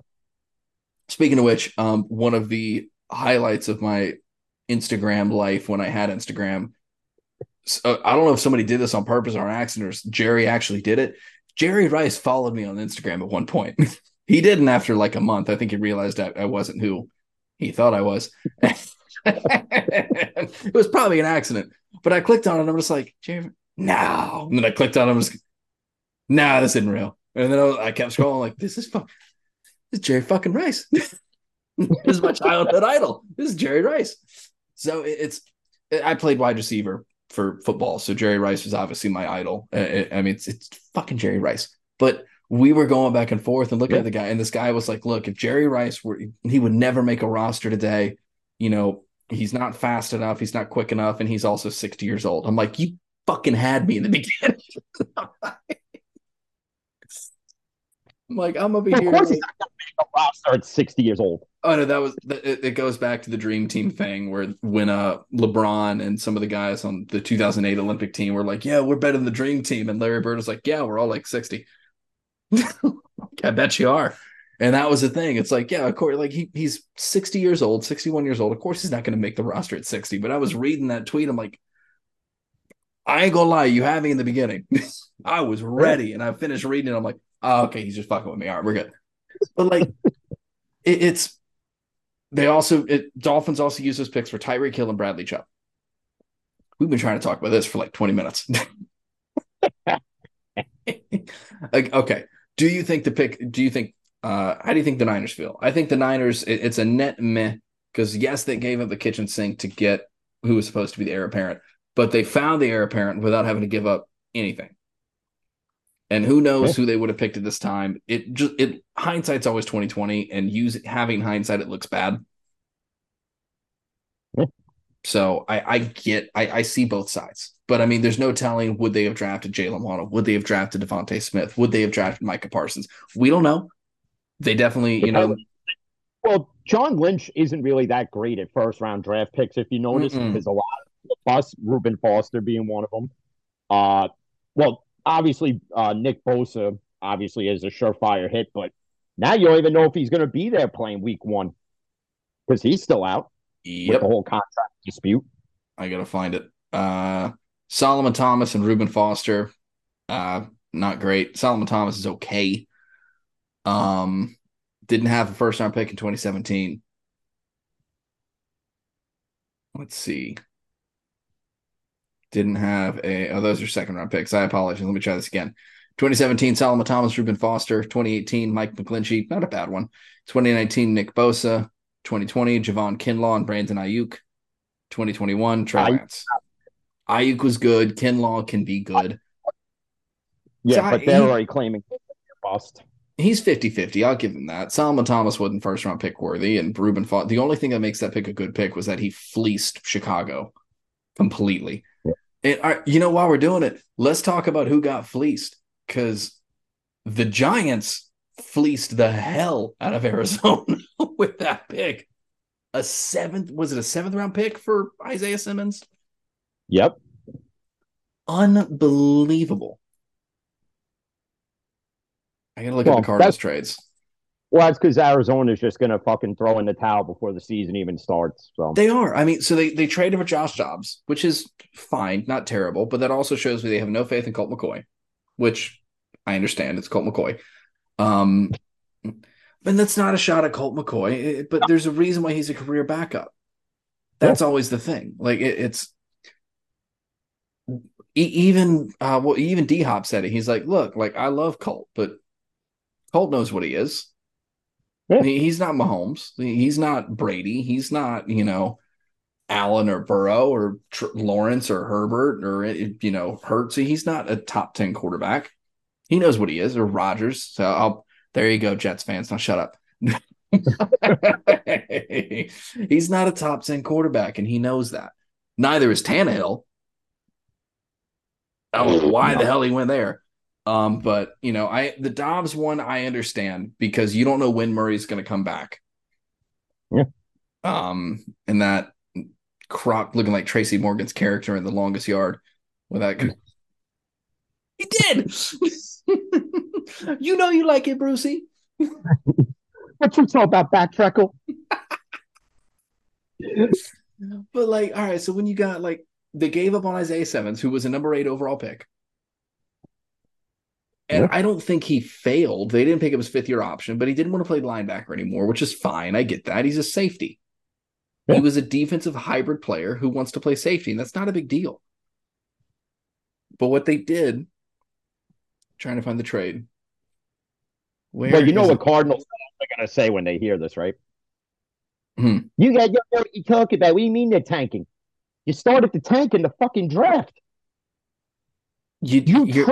speaking of which, um, one of the highlights of my Instagram life when I had Instagram, so I don't know if somebody did this on purpose or on accident, or Jerry actually did it. Jerry Rice followed me on Instagram at one point. he didn't after like a month. I think he realized I, I wasn't who he thought I was. it was probably an accident, but I clicked on it. I'm just like, Jerry, no. And then I clicked on it. I was, like, nah, this isn't real. And then I, I kept scrolling, like, this is fun. This is Jerry fucking Rice. this is my childhood idol. This is Jerry Rice. So it's I played wide receiver for football, so Jerry Rice was obviously my idol. I, I mean, it's it's fucking Jerry Rice. But we were going back and forth and looking yeah. at the guy, and this guy was like, "Look, if Jerry Rice were, he would never make a roster today. You know, he's not fast enough, he's not quick enough, and he's also sixty years old." I'm like, "You fucking had me in the beginning." I'm like, I'm over here. Of course, he's not going to make a roster at 60 years old. Oh no, that was it, it. goes back to the dream team thing where when uh LeBron and some of the guys on the 2008 Olympic team were like, "Yeah, we're better than the dream team," and Larry Bird was like, "Yeah, we're all like 60." I bet you are. And that was the thing. It's like, yeah, of course, like he, he's 60 years old, 61 years old. Of course, he's not going to make the roster at 60. But I was reading that tweet. I'm like, I ain't gonna lie, you had me in the beginning. I was ready, and I finished reading. it. I'm like, oh, okay, he's just fucking with me. All right, we're good. But like, it, it's they also it Dolphins also use those picks for Tyreek Hill and Bradley Chubb. We've been trying to talk about this for like 20 minutes. like, okay. Do you think the pick? Do you think? Uh, how do you think the Niners feel? I think the Niners. It, it's a net meh because yes, they gave up the kitchen sink to get who was supposed to be the heir apparent, but they found the heir apparent without having to give up anything. And who knows who they would have picked at this time? It just it hindsight's always twenty twenty, and use having hindsight, it looks bad. So I, I get I, I see both sides, but I mean, there's no telling would they have drafted Jaylen Waddle? Would they have drafted DeVonta Smith? Would they have drafted Micah Parsons? We don't know. They definitely, you know. Well, John Lynch isn't really that great at first round draft picks. If you notice, Mm-mm. there's a lot of us, Reuben Foster being one of them. Uh, well, obviously uh, Nick Bosa obviously is a surefire hit, but now you don't even know if he's going to be there playing week one because he's still out. Yep. With the whole contract dispute. I gotta find it. Uh, Solomon Thomas and Reuben Foster, uh, not great. Solomon Thomas is okay. Um, didn't have a first round pick in 2017. Let's see didn't have a. Oh, those are second round picks. I apologize. Let me try this again. 2017, Solomon Thomas, Reuben Foster. 2018, Mike McGlinchey. Not a bad one. 2019, Nick Bosa. 2020, Javon Kinlaw and Brandon Aiyuk. 2021, Trey Lance. Aiyuk was good. Kinlaw can be good. Yeah, So but I- they're already claiming bust. He's 50-50. I'll give him that. Solomon Thomas wasn't first round pick worthy, and Ruben fought. The only thing that makes that pick a good pick was that he fleeced Chicago completely. And right, you know, while we're doing it, let's talk about who got fleeced because the Giants fleeced the hell out of Arizona with that pick. A seventh, was it a seventh round pick for Isaiah Simmons? Yep. Unbelievable. I gotta look Well, at the Cardinals trades. Well, that's because Arizona's just gonna fucking throw in the towel before the season even starts. So They are. I mean, so they they traded for Josh Dobbs, which is fine, not terrible, but that also shows me they have no faith in Colt McCoy, which I understand. It's Colt McCoy. Um, and that's not a shot at Colt McCoy, eh, but there's a reason why he's a career backup. That's always the thing. Like it, it's even uh well even D Hop said it. He's like, look, like I love Colt, but Colt knows what he is. Yeah. He's not Mahomes. He's not Brady. He's not, you know, Allen or Burrow or Tr- Lawrence or Herbert or eh, you know Hurts. He's not a top ten quarterback. He knows what he is, or Rodgers. So I'll there you go, Jets fans. Now shut up. He's not a top 10 quarterback, and he knows that. Neither is Tannehill. I don't know why the hell he went there. Um, but you know, I the Dobbs one I understand because you don't know when Murray's gonna come back. Yeah. Um, and that croc looking like Tracy Morgan's character in the longest yard with that he did. you know you like it, Brucey. what you talk about back freckle? But like, all right, so when you got like they gave up on Isaiah Simmons, who was a number eight overall pick. And Yeah. I don't think he failed. They didn't pick up his fifth year option, but he didn't want to play linebacker anymore, which is fine. I get that. He's a safety. Yeah. He was a defensive hybrid player who wants to play safety, and that's not a big deal. But what they did, trying to find the trade. Where Well, you know what it? Cardinals are gonna say when they hear this, right? Hmm. You got don't know what you talking about. What do you mean they're tanking? You started the tank in the fucking draft. you, You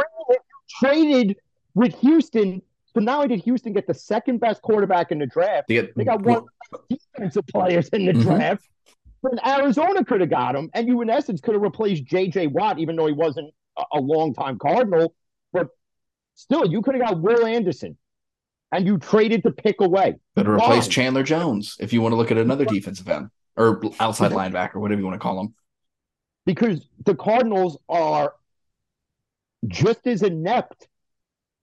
traded, with Houston. So not only did Houston get the second best quarterback in the draft, they get- they got one defensive players in the Mhm. draft. But Arizona could have got him, and you in essence could have replaced J.J. Watt, even though he wasn't a, a long time Cardinal. But still, you could have got Will Anderson, and you traded the pick away. Better replace Why? Chandler Jones if you want to look at another defensive end or outside linebacker, whatever you want to call him. because the Cardinals are just as inept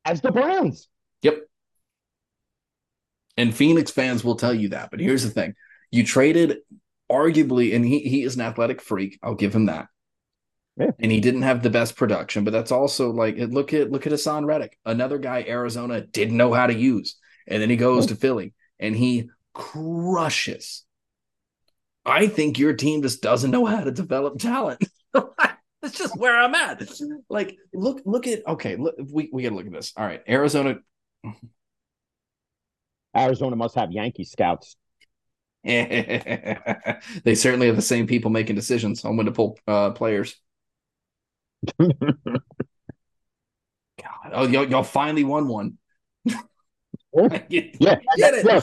as the Browns. Yep. And Phoenix fans will tell you that. But here's the thing you traded arguably, and he, he is an athletic freak. I'll give him that. Yeah. And he didn't have the best production, but that's also like look at look at Haason Reddick, another guy Arizona didn't know how to use. And then he goes oh. to Philly and he crushes. I think your team just doesn't know how to develop talent. That's just where I'm at. Like, look, look at okay, look, we, we gotta look at this. All right, Arizona Arizona must have Yankee scouts. they certainly have the same people making decisions on when to pull uh, players. God, oh, y'all, y'all finally won one. Get- Yeah, get it. yeah,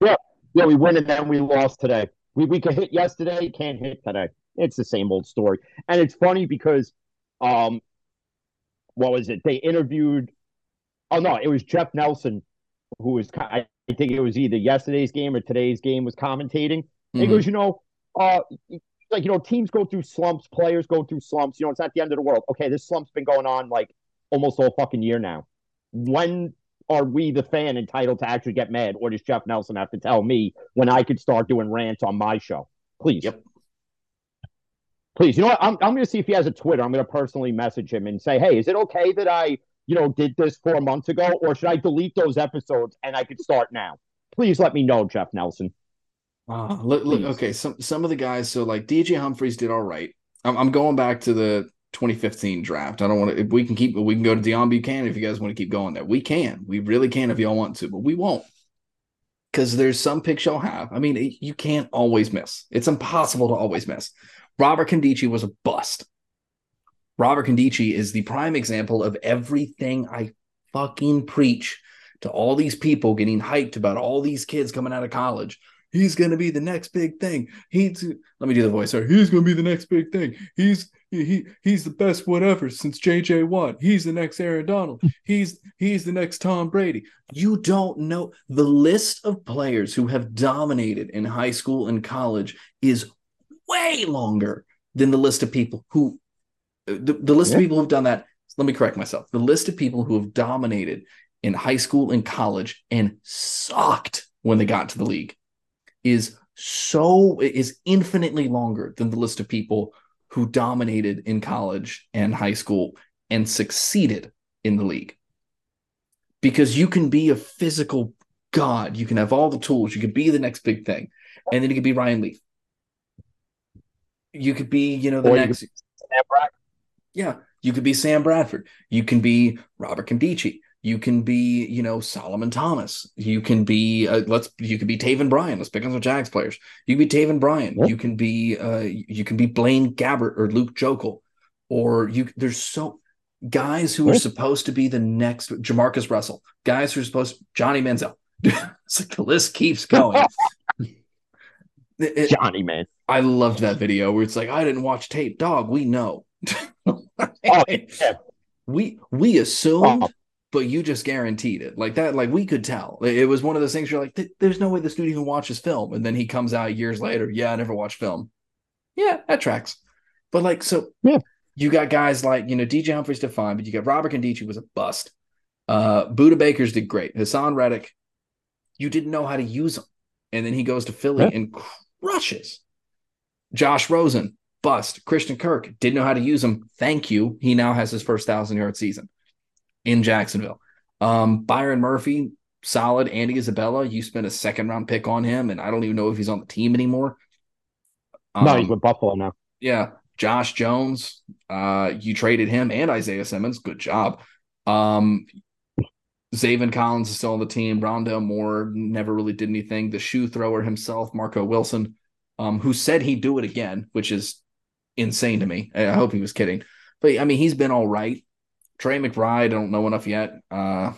yeah, yeah. We win and then we lost today. We we could hit yesterday, can't hit today. It's the same old story, and it's funny because, um, what was it? They interviewed. Oh no, it was Jeff Nelson, who was. I think it was either yesterday's game or today's game was commentating. And He goes, you know, uh, like you know, teams go through slumps, players go through slumps. You know, it's not the end of the world. Okay, this slump's been going on like almost all fucking year now. When are we, the fan, entitled to actually get mad, or does Jeff Nelson have to tell me when I could start doing rants on my show? Please, Yep. Please. You know what? I'm I'm going to see if he has a Twitter. I'm going to personally message him and say, hey, is it okay that I, you know, did this four months ago, or should I delete those episodes and I could start now? Please let me know, Jeff Nelson. Ah, look, look, okay. Some some of the guys, so like DJ Humphries did all right. I'm, I'm going back to the 2015 draft. I don't want to. If we can keep, we can go to Deone Bucannon if you guys want to keep going there. We can. We really can if y'all want to, but we won't. because there's some picks you'll have. I mean, you can't always miss. It's impossible to always miss. Robert Nkemdiche was a bust. Robert Nkemdiche is the prime example of everything I fucking preach to all these people getting hyped about all these kids coming out of college. He's going to be the next big thing. He's let me do the voice. Sorry. He's going to be the next big thing. He's he he's the best whatever since JJ Watt. He's the next Aaron Donald. He's he's the next Tom Brady. You don't know the list of players who have dominated in high school and college is way longer than the list of people who uh, the, the list yeah. of people who've done that. Let me correct myself. The list of people who have dominated in high school and college and sucked when they got to the league is so is infinitely longer than the list of people who dominated in college and high school and succeeded in the league. Because you can be a physical god, you can have all the tools, you could be the next big thing, and then you could be Ryan Leaf. You could be, you know, the or next. Yeah, you could be Sam Bradford. You can be Robert Nkemdiche. You can be, you know, Solomon Thomas. You can be, uh, let's, you can be Taven Bryan. Let's pick on some Jags players. You can be Taven Bryan. You can be, uh, you can be Blaine Gabbert or Luke Joeckel, or you. There's so guys who are supposed to be the next Jamarcus Russell. Guys who are supposed Johnny Manziel. it's like the list keeps going. it, Johnny man. I loved that video where it's like I didn't watch tape. Dog, we know. oh, yeah. We we assumed. Oh but you just guaranteed it like that like we could tell it was one of those things you're like there's no way this dude even watches film and then he comes out years later yeah i never watched film yeah that tracks but like so yeah you got guys like you know dj humphries did fine but you got robert Nkemdiche was a bust uh budda bakers did great Haason reddick you didn't know how to use him and then he goes to philly yeah. and crushes josh rosen bust christian kirk didn't know how to use him thank you he now has his first thousand yard season in Jacksonville. Um, Byron Murphy, solid. Andy Isabella, you spent a second round pick on him, and I don't even know if he's on the team anymore. Um, no, he's um, with Buffalo now. Yeah. Josh Jones, uh, you traded him and Isaiah Simmons. Good job. Um, Zaven Collins is still on the team. Rondale Moore never really did anything. The shoe thrower himself, Marco Wilson, um, who said he'd do it again, which is insane to me. I hope he was kidding. But I mean, he's been all right. Trey McBride, I don't know enough yet. Uh,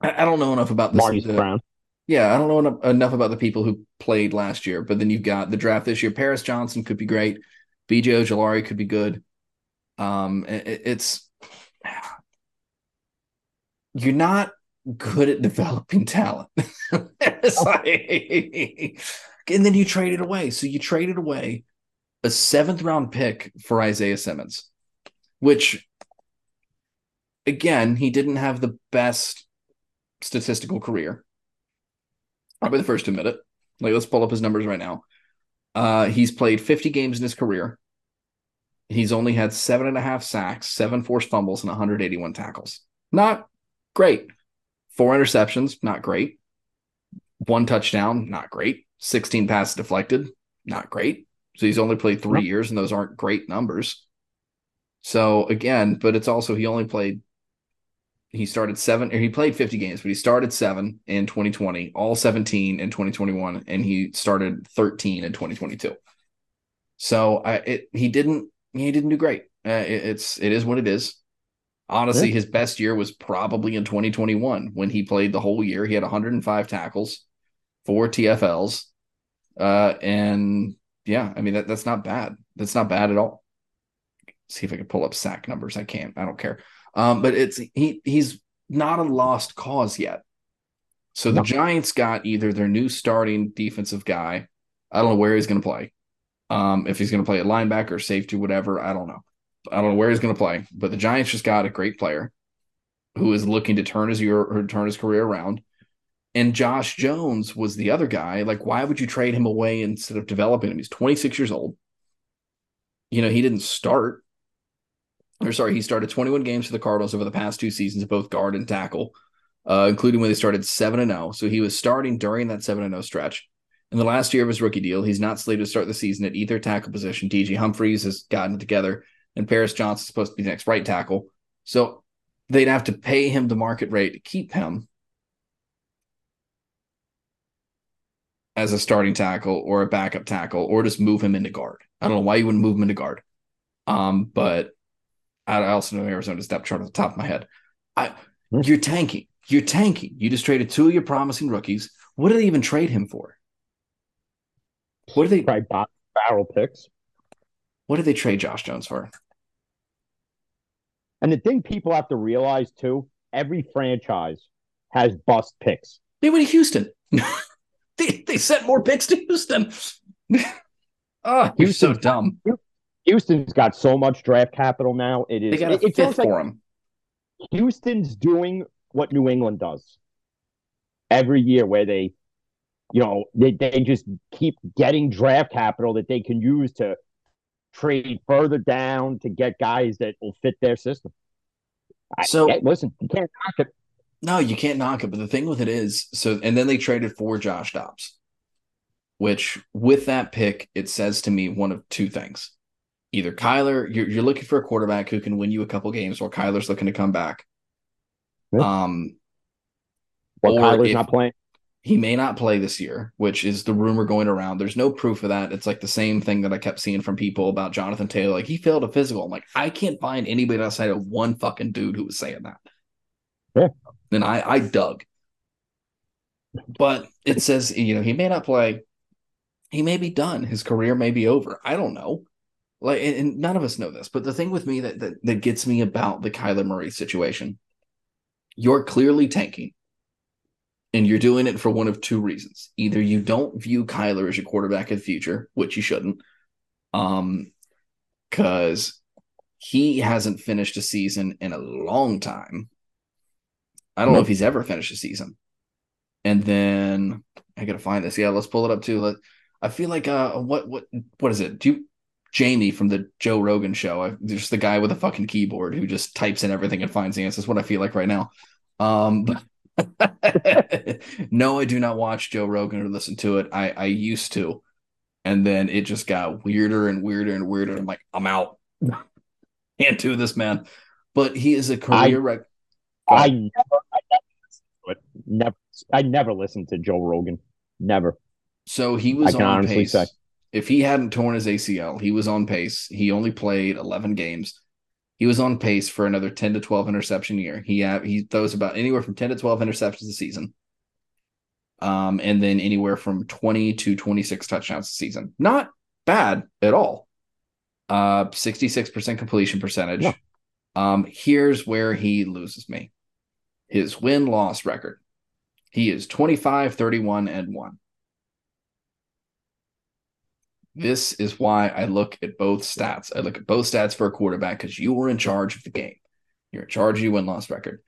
I, I don't know enough about this. Marquise Brown. Yeah, I don't know enough, enough about the people who played last year. But then you've got the draft this year. Paris Johnson could be great. BJ Ojulari could be good. Um, it, it's you're not good at developing talent. like, and then you trade it away. So you traded away a seventh round pick for Isaiah Simmons, which again, he didn't have the best statistical career. I'll be the first to admit it. Like, let's pull up his numbers right now. Uh, he's played 50 games in his career. He's only had seven and a half sacks, seven forced fumbles, and 181 tackles. Not great. Four interceptions, not great. One touchdown, not great. 16 passes deflected, not great. So he's only played three years, and those aren't great numbers. So again, but it's also he only played he started seven or he played 50 games but he started seven in 2020 all 17 in 2021 and he started 13 in 2022 so I, it, he didn't he didn't do great uh, it, it's it is what it is honestly yeah. his best year was probably in 2021 when he played the whole year he had 105 tackles four tfls uh, and yeah i mean that, that's not bad that's not bad at all see if i can pull up sack numbers i can't i don't care um, but it's he he's not a lost cause yet. So the. Giants got either their new starting defensive guy. I don't know where he's going to play. Um, if he's going to play a linebacker, safety, whatever, I don't know. I don't know where he's going to play. But the Giants just got a great player who is looking to turn his year or turn his career around. And Josh Jones was the other guy. Like, why would you trade him away instead of developing him? He's 26 years old. You know, he didn't start or sorry, he started 21 games for the Cardinals over the past two seasons, both guard and tackle, uh, including when they started 7 and 0. So he was starting during that 7 and 0 stretch. In the last year of his rookie deal, he's not slated to start the season at either tackle position. DJ Humphries has gotten it together, and Paris Johnson is supposed to be the next right tackle. So they'd have to pay him the market rate to keep him. As a starting tackle or a backup tackle, or just move him into guard. I don't know why you wouldn't move him into guard. Um, but I also know Arizona's depth chart off the top of my head. I you're tanking. You're tanking. You just traded two of your promising rookies. What did they even trade him for? What did they bot barrel picks. what did they trade Josh Jones for? And the thing people have to realize too, every franchise has bust picks. They went to Houston. they they sent more picks to Houston. oh, you're so dumb. Houston's got so much draft capital now. It is They got a it, it's fifth for him. Houston's doing what New England does every year, where they, you know, they, they just keep getting draft capital that they can use to trade further down to get guys that will fit their system. So- hey, listen, you can't knock it. No, you can't knock it. But the thing with it is, so and then they traded for Josh Dobbs, which with that pick, it says to me one of two things. Either Kyler, you're, you're looking for a quarterback who can win you a couple games, or Kyler's looking to come back. Yeah. Um, Well, Or Kyler's if- not playing. he may not play this year, which is the rumor going around. There's no proof of that. It's like the same thing that I kept seeing from people about Jonathan Taylor. Like he failed a physical. I'm like, I can't find anybody outside of one fucking dude who was saying that. Yeah. And I I dug. But it says, you know, he may not play. He may be done. His career may be over. I don't know. Like, and, none of us know this. But the thing with me that, that that gets me about the Kyler Murray situation, you're clearly tanking and you're doing it for one of two reasons. Either you don't view Kyler as your quarterback of the future, which you shouldn't, um, because he hasn't finished a season in a long time. I don't know if he's ever finished a season. And then I gotta find this. Yeah, let's pull it up too. Let, I feel like uh, what what what is it? Do you, Jamie from the Joe Rogan show? I, just the guy with a fucking keyboard who just types in everything and finds the answers. That's what I feel like right now. Um, no, I do not watch Joe Rogan or listen to it. I I used to, and then it just got weirder and weirder and weirder. I'm like, I'm out. Can't do this, man. But he is a career rec. Go I never, I never listened to. Never, I never listened to Joe Rogan. Never. So he was I can on honestly pace. say. If he hadn't torn his ACL, he was on pace. He only played 11 games. He was on pace for another 10 to 12 interception year. He ha- he throws about anywhere from 10 to 12 interceptions a season. Um, and then anywhere from 20 to 26 touchdowns a season. Not bad at all. Uh, 66% completion percentage. Yeah. Um, here's where he loses me. His win-loss record. He is 25, 31, and 1. This is why I look at both stats. I look at both stats for a quarterback because you were in charge of the game. You're in charge of your win loss record.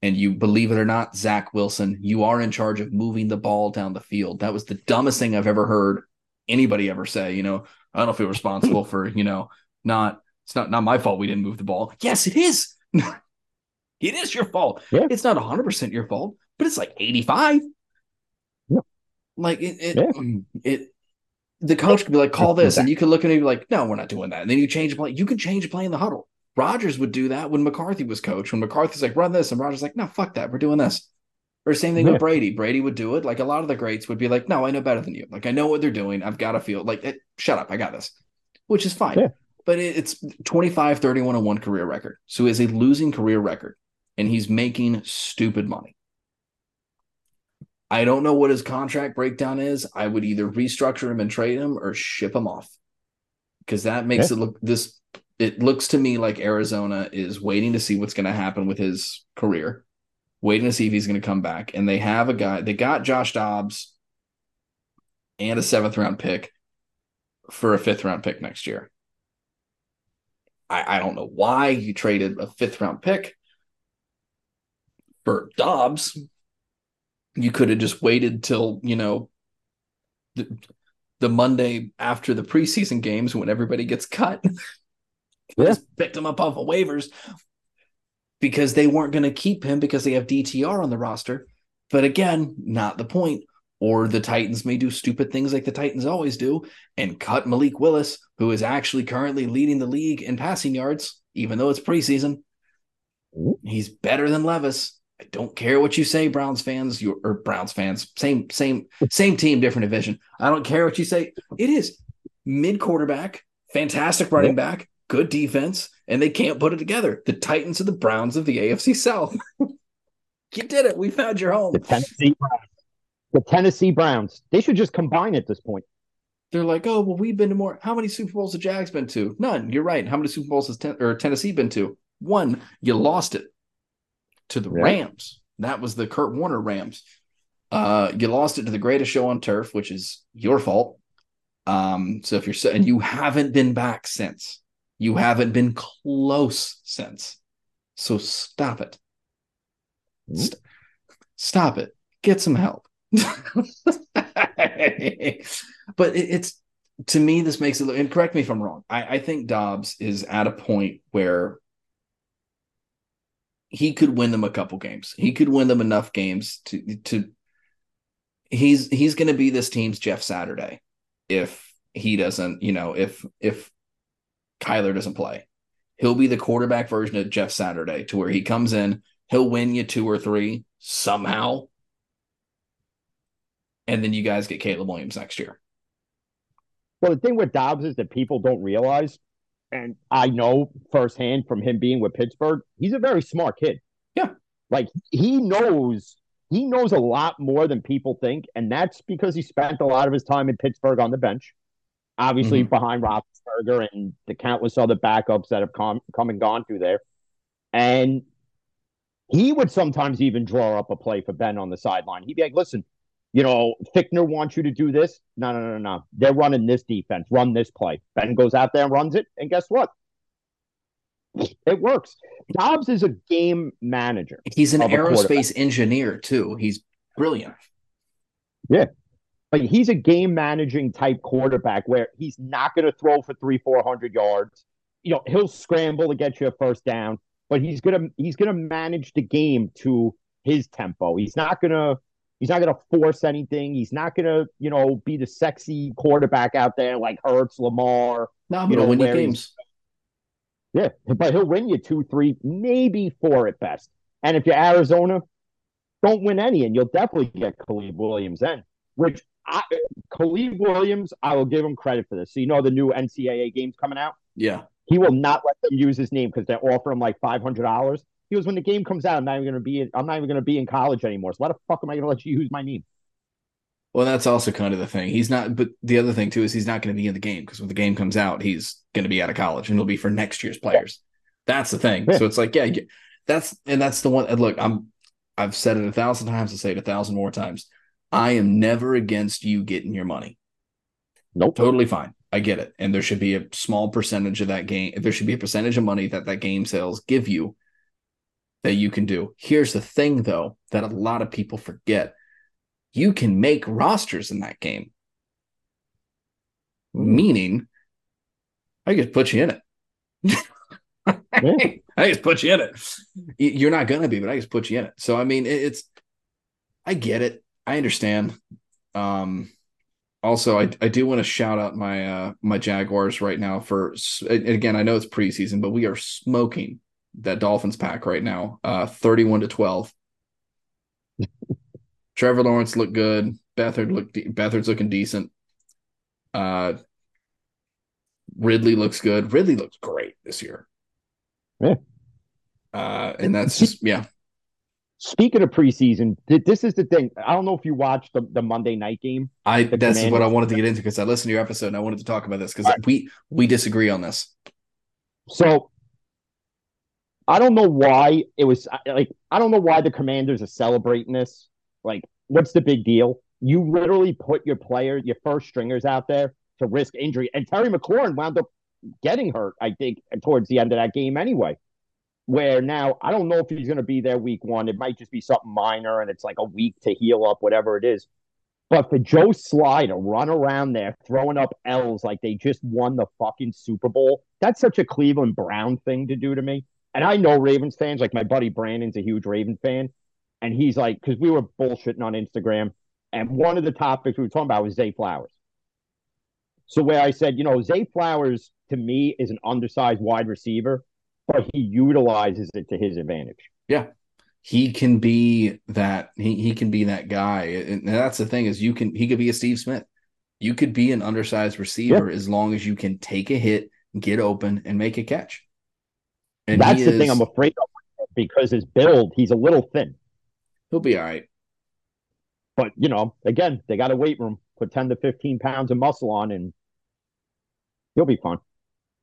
And you believe it or not, Zach Wilson, you are in charge of moving the ball down the field. That was the dumbest thing I've ever heard anybody ever say. You know, I don't you're responsible for, you know, not it's not not my fault we didn't move the ball. Yes, it is. it is your fault. Yeah. It's not 100% your fault, but it's like 85. Yeah. Like it it, Yeah. Mm, it the coach could be like, call this, and you could look at it and be like, no, we're not doing that. And then you change the play. You can change the play in the huddle. Rodgers would do that when McCarthy was coach. When McCarthy's like, run this, and Rodgers like, no, fuck that. We're doing this. Or same thing Yeah. with Brady. Brady would do it. Like a lot of the greats would be like, no, I know better than you. Like I know what they're doing. I've got to feel like, it, shut up. I got this, which is fine. Yeah. But it, it's 25, 31, and one career record. So has a losing career record, and he's making stupid money. I don't know what his contract breakdown is. I would either restructure him and trade him or ship him off. Because that makes it look this it looks to me like Arizona is waiting to see what's going to happen with his career, waiting to see if he's going to come back. And they have a guy, they got Josh Dobbs and a seventh round pick for a fifth round pick next year. I, I don't know why you traded a fifth round pick for Dobbs. You could have just waited till, you know, the, the Monday after the preseason games when everybody gets cut. Yeah. Just picked him up off of waivers because they weren't going to keep him because they have DTR on the roster. But again, not the point. Or the Titans may do stupid things like the Titans always do and cut Malik Willis, who is actually currently leading the league in passing yards, even though it's preseason. He's better than Levis. I don't care what you say, Browns fans, you or Browns fans, same, same, same team, different division. I don't care what you say. It is mid quarterback, fantastic running back, good defense, and they can't put it together. The Titans are the Browns of the AFC South. you did it. We found your home. The Tennessee Browns. The Tennessee Browns. They should just combine at this point. They're like, oh well, we've been to more. How many Super Bowls have Jags been to? None. You're right. How many Super Bowls has ten- or Tennessee been to? One. You lost it to the Yeah. Rams. That was the Kurt Warner Rams. Uh, you lost it to the greatest show on turf, which is your fault. Um, so if you're and you haven't been back since, you haven't been close since. So stop it. Hmm. St- stop it. Get some help. but it, it's to me, this makes it look, and correct me if I'm wrong. I, I think Dobbs is at a point where he could win them a couple games. He could win them enough games to to he's he's going to be this team's Jeff Saturday if he doesn't, you know, if if Kyler doesn't play. He'll be the quarterback version of Jeff Saturday to where he comes in, he'll win you two or three somehow. And then you guys get Caleb Williams next year. Well, the thing with Dobbs is that people don't realize, and I know firsthand from him being with Pittsburgh, he's a very smart kid. Yeah. Like he knows he knows a lot more than people think, and that's because he spent a lot of his time in Pittsburgh on the bench, obviously mm-hmm. behind Roethlisberger and the countless other backups that have come come and gone through there. And he would sometimes even draw up a play for Ben on the sideline. He'd be like, "Listen, you know, Fichtner wants you to do this. No, no, no, no. They're running this defense. Run this play. Ben goes out there and runs it, and guess what? It works. Dobbs is a game manager. He's an Of a quarterback. aerospace engineer too. He's brilliant. Like he's a game managing type quarterback where he's not going to throw for three, four hundred yards. You know, he'll scramble to get you a first down, but he's gonna he's gonna manage the game to his tempo. He's not gonna he's not gonna force anything. He's not gonna you know be the sexy quarterback out there like Hurts, Lamar. No, You but know, he'll win you games. Yeah, but he'll win you two, three, maybe four at best. And if you're Arizona, don't win any, and you'll definitely get Khalid Williams then. Which I, Khalid Williams, I will give him credit for this. So you know the new NCAA games coming out. Yeah. He will not let them use his name because they're offering him like five hundred dollars. He goes, when the game comes out, I'm not even going to be. In, I'm not even going to be in college anymore. So why the fuck am I going to let you use my name? Well, that's also kind of the thing. He's not, but the other thing too is he's not going to be in the game because when the game comes out, he's going to be out of college and it'll be for next year's players. That's the thing. Yeah. So it's like, yeah, you- that's and that's the one. and Look, I'm, I've said it a thousand times. I'll say it a thousand more times. I am never against you getting your money. Nope. Totally fine. I get it. And there should be a small percentage of that game. There should be a percentage of money that that game sales give you that you can do. Here's the thing, though, that a lot of people forget you can make rosters in that game, meaning I just put you in it. I just put you in it. You're not going to be, but I just put you in it. So, I mean, it's, I get it. I understand. Um, also, I, I do want to shout out my uh, my Jaguars right now for and again. I know it's preseason, but we are smoking that Dolphins pack right now, uh, thirty-one to twelve. Trevor Lawrence looked good. Beathard looked de- Beathard's looking decent. Uh, Ridley looks good. Ridley looks great this year. Yeah. Uh, and that's just yeah. Speaking of preseason, th- this is the thing. I don't know if you watched the, the Monday night game. I that's what I wanted to get into because I listened to your episode and I wanted to talk about this because we we disagree on this. So I don't know why it was like I don't know why the Commanders are celebrating this. Like, what's the big deal? You literally put your player, your first stringers out there to risk injury, and Terry McLaurin wound up getting hurt. I think towards the end of that game anyway. Where now I don't know if he's going to be there week one. It might just be something minor, and it's like a week to heal up, whatever it is. But for Joe Sly to run around there throwing up L's like they just won the fucking Super Bowl, that's such a Cleveland Brown thing to do to me. And I know Ravens fans, like my buddy Brandon's a huge Raven fan. And he's like, because we were bullshitting on Instagram. And one of the topics we were talking about was Zay Flowers. So where I said, you know, Zay Flowers to me is an undersized wide receiver, but he utilizes it to his advantage. Yeah, he can be that he, he can be that guy and that's the thing is you can he could be a steve smith you could be an undersized receiver yeah. as long as you can take a hit get open and make a catch and that's the is, thing i'm afraid of because his build he's a little thin he'll be all right but you know again they got a weight room put 10 to 15 pounds of muscle on and he'll be fine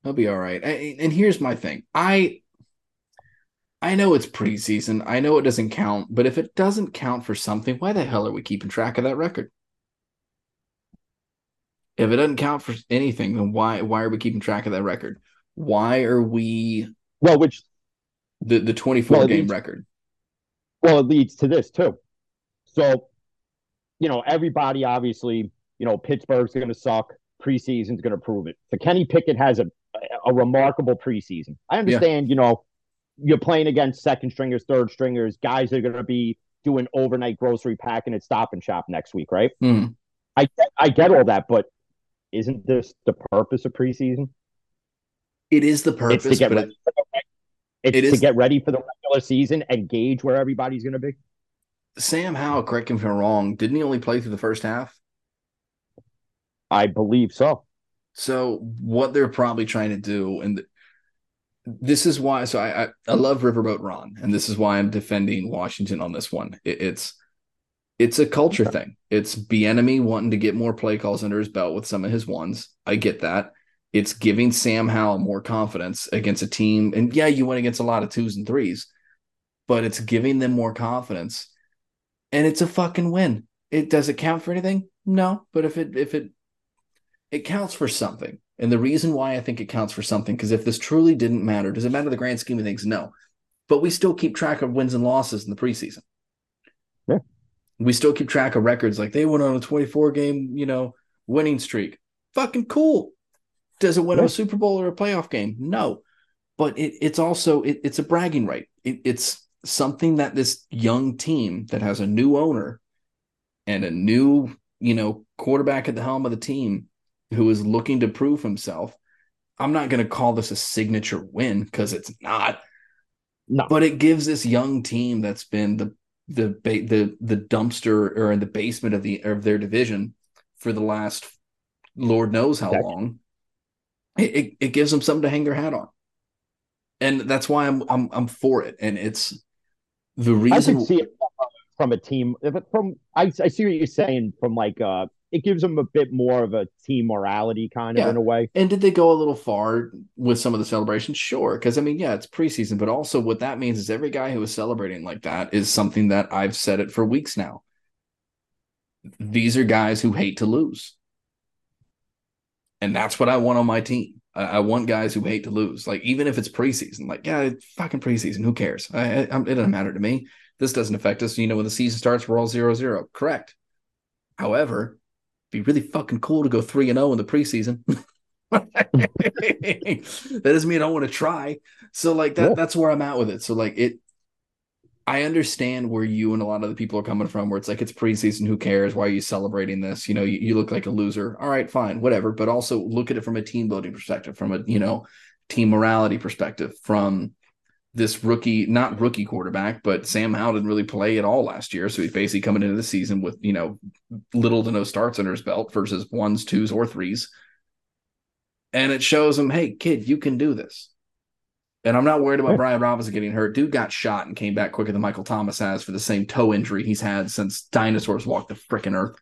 he'll be all right and here's my thing i I know it's preseason. I know it doesn't count, but if it doesn't count for something, why the hell are we keeping track of that record? If it doesn't count for anything, then why why are we keeping track of that record? Why are we well, which the the 24 well, game leads, record? Well, it leads to this too. So, you know, everybody obviously, you know, Pittsburgh's going to suck. Preseason's going to prove it. So Kenny Pickett has a a remarkable preseason. I understand, yeah. you know, you're playing against second stringers, third stringers, guys that are going to be doing overnight grocery packing at Stop and Shop next week, right? Mm. I I get all that, but isn't this the purpose of preseason? It is the purpose, it's to get, ready, it, it's it to get ready for the regular season and gauge where everybody's going to be. Sam Howell, correct me if I'm wrong, didn't he only play through the first half? I believe so. So what they're probably trying to do, and this is why so I, I, I love riverboat ron and this is why i'm defending washington on this one it, it's it's a culture thing it's Bieniemy wanting to get more play calls under his belt with some of his ones i get that it's giving sam howell more confidence against a team and yeah you went against a lot of twos and threes but it's giving them more confidence and it's a fucking win it does it count for anything no but if it if it it counts for something and the reason why I think it counts for something, because if this truly didn't matter, does it matter the grand scheme of things? No. But we still keep track of wins and losses in the preseason. Yeah. We still keep track of records like they went on a 24 game, you know, winning streak. Fucking cool. Does it win yeah. a Super Bowl or a playoff game? No. But it, it's also it, it's a bragging right. It, it's something that this young team that has a new owner and a new, you know, quarterback at the helm of the team who is looking to prove himself. I'm not going to call this a signature win because it's not. No. But it gives this young team that's been the the the the dumpster or in the basement of the of their division for the last Lord knows how long. It, it, gives them something to hang their hat on, and that's why I'm I'm I'm for it. And it's the reason. I can see it from a team. From I I see what you're saying from like uh it gives them a bit more of a team morality kind of yeah. in a way. And did they go a little far with some of the celebrations? Sure. Because I mean, yeah, it's preseason, but also what that means is every guy who is celebrating like that is something that I've said it for weeks now. These are guys who hate to lose. And that's what I want on my team. I, I want guys who hate to lose. Like, even if it's preseason, like, yeah, fucking preseason. Who cares? I, I, it doesn't matter to me. This doesn't affect us. You know, when the season starts, we're all zero zero. Correct. However, be really fucking cool to go three and zero oh in the preseason. that doesn't mean I don't want to try. So like that, yeah. that's where I'm at with it. So like it, I understand where you and a lot of the people are coming from. Where it's like it's preseason, who cares? Why are you celebrating this? You know, you, you look like a loser. All right, fine, whatever. But also look at it from a team building perspective, from a you know team morality perspective, from this rookie, not rookie quarterback, but Sam Howell didn't really play at all last year. So he's basically coming into the season with, you know, little to no starts under his belt versus ones, twos, or threes. And it shows him, hey, kid, you can do this. And I'm not worried about Brian Robinson getting hurt. Dude got shot and came back quicker than Michael Thomas has for the same toe injury he's had since dinosaurs walked the freaking earth.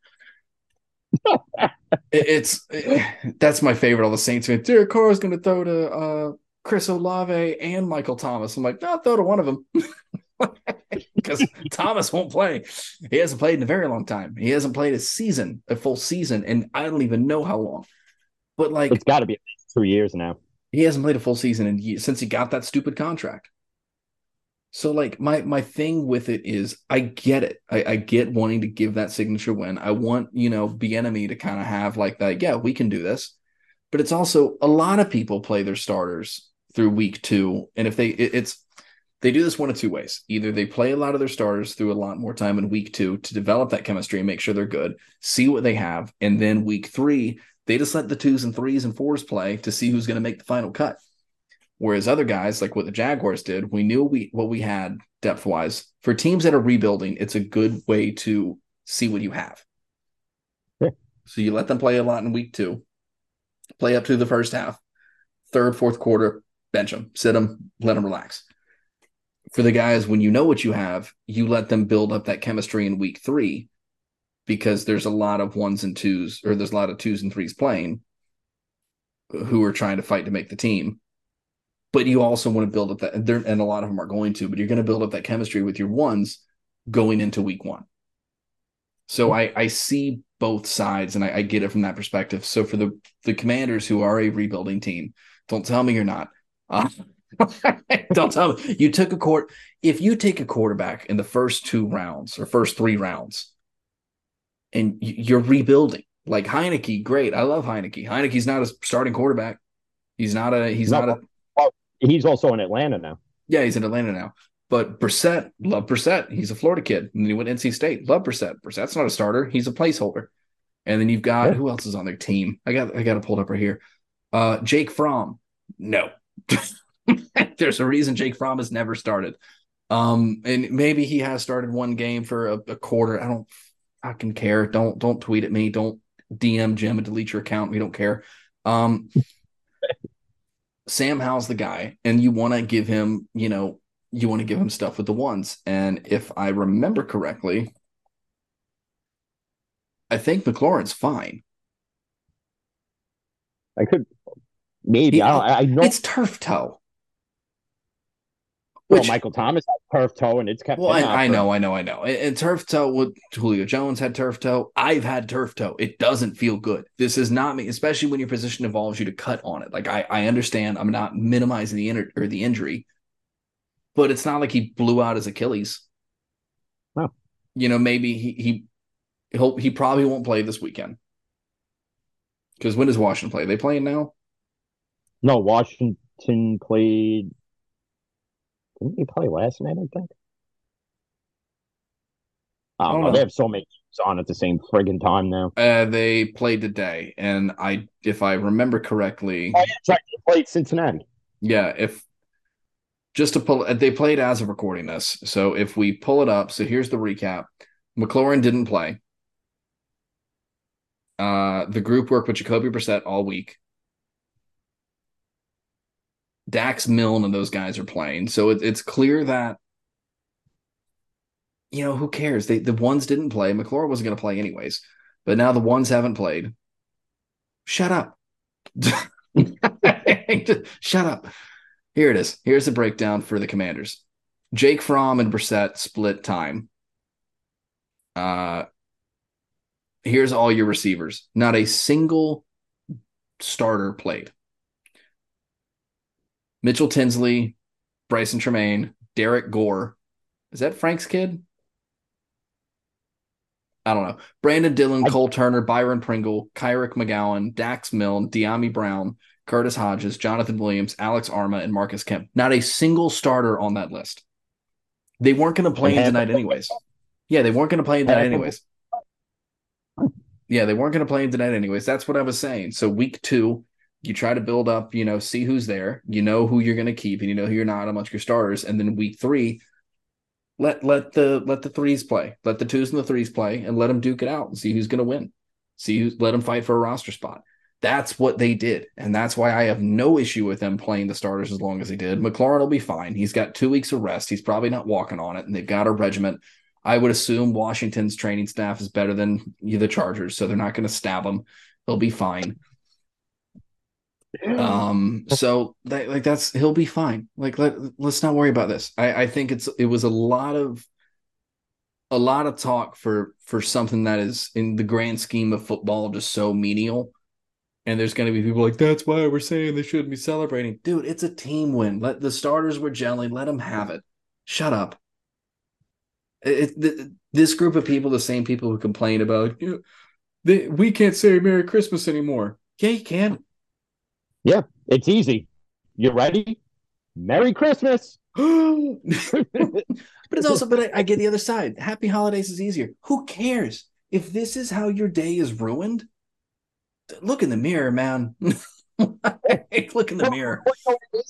it's it, that's my favorite. All the Saints fans. Derek Carr is going to throw to uh, Chris Olave and Michael Thomas. I'm like, no, throw to one of them. because Thomas won't play. He hasn't played in a very long time. He hasn't played a season, a full season, and I don't even know how long. But like, it's got to be two years now. He hasn't played a full season in, since he got that stupid contract. So like my my thing with it is I get it. I, I get wanting to give that signature win. I want you know enemy to kind of have like that. Yeah, we can do this. But it's also a lot of people play their starters through week two. And if they, it, it's, they do this one of two ways. Either they play a lot of their starters through a lot more time in week two to develop that chemistry and make sure they're good, see what they have. And then week three, they just let the twos and threes and fours play to see who's going to make the final cut. Whereas other guys, like what the Jaguars did, we knew we what we had depth wise. For teams that are rebuilding, it's a good way to see what you have. Yeah. So you let them play a lot in week two, play up to the first half, third, fourth quarter, bench them, sit them, let them relax. For the guys, when you know what you have, you let them build up that chemistry in week three because there's a lot of ones and twos, or there's a lot of twos and threes playing who are trying to fight to make the team. But you also want to build up that, and a lot of them are going to, but you're going to build up that chemistry with your ones going into week one. So I, I see both sides and I, I get it from that perspective. So for the the commanders who are a rebuilding team, don't tell me you're not. Uh, don't tell me you took a court. If you take a quarterback in the first two rounds or first three rounds, and you're rebuilding, like Heinicke, great. I love Heinicke. Heinicke's not a starting quarterback. He's not a. He's no, not a. Well, he's also in Atlanta now. Yeah, he's in Atlanta now. But Brissett, love Brissett. He's a Florida kid. And he went NC State. Love Brissett. Brissett's not a starter. He's a placeholder. And then you've got yeah. who else is on their team? I got I got it pulled up right here. Uh, Jake Fromm. No. There's a reason Jake Fromm has never started. Um, and maybe he has started one game for a, a quarter. I don't fucking care. Don't don't tweet at me. Don't DM Jim and delete your account. We don't care. Um, Sam Howell's the guy, and you want to give him, you know, you want to give him stuff with the ones. And if I remember correctly, I think McLaurin's fine. I could maybe. I, I know it's turf toe. Which, well, Michael Thomas had turf toe, and it's kept. Well, I, I know, I know, I know. And, and turf toe. With Julio Jones had turf toe. I've had turf toe. It doesn't feel good. This is not me, especially when your position involves you to cut on it. Like I, I understand. I'm not minimizing the inter- or the injury, but it's not like he blew out his Achilles. No. You know, maybe he he he probably won't play this weekend. Because when does Washington play? Are they playing now? No, Washington played. Didn't they play last night? I think. I don't, I don't know. know. They have so many on at the same friggin' time now. Uh, they played today, and I, if I remember correctly, oh, yeah, right. They played Cincinnati. Yeah, if just to pull they played as of recording this. So if we pull it up, so here's the recap. McLaurin didn't play. Uh, the group worked with Jacoby Brissett all week. Dax Milne and those guys are playing. So it, it's clear that you know, who cares? They the ones didn't play. McLaurin wasn't going to play anyways. But now the ones haven't played. Shut up. Shut up. Here it is. Here's the breakdown for the Commanders. Jake Fromm and Brissett split time. Uh, here's all your receivers. Not a single starter played. Mitchell Tinsley, Brycen Tremayne, Derrick Gore. Is that Frank's kid? I don't know. Brandon Dillon, Cole Turner, Byron Pringle, Kyric McGowan, Dax Milne, Dyami Brown, Curtis Hodges, Jonathan Williams, Alex Armah, and Marcus Kemp. Not a single starter on that list. They weren't going to play in tonight, anyways. Yeah, they weren't going to play in tonight, anyways. Yeah, they weren't going to play in tonight, anyways. That's what I was saying. So, week two, you try to build up, you know, see who's there. You know who you're going to keep, and you know who you're not amongst your starters. And then week three, let let the let the threes play, let the twos and the threes play, and let them duke it out and see who's going to win. See who's let them fight for a roster spot. That's what they did. And that's why I have no issue with them playing the starters as long as they did. McLaurin will be fine. He's got two weeks of rest. He's probably not walking on it. And they've got a regiment. I would assume Washington's training staff is better than the Chargers. So they're not going to stab him. He'll be fine. Um, so that, like that's he'll be fine. Like let let's not worry about this. I, I think it's it was a lot of a lot of talk for for something that is in the grand scheme of football just so menial. And there's going to be people like that's why we're saying they shouldn't be celebrating. Dude it's a team win. Let the starters were gelling. Let them have it. Shut up. It, it, this group of people the same people who complain about you know, they, we can't say merry christmas anymore. Yeah you can yeah it's easy you ready merry christmas but it's also but I, I get the other side happy holidays is easier who cares if this is how your day is ruined look in the mirror, man. Look in the mirror.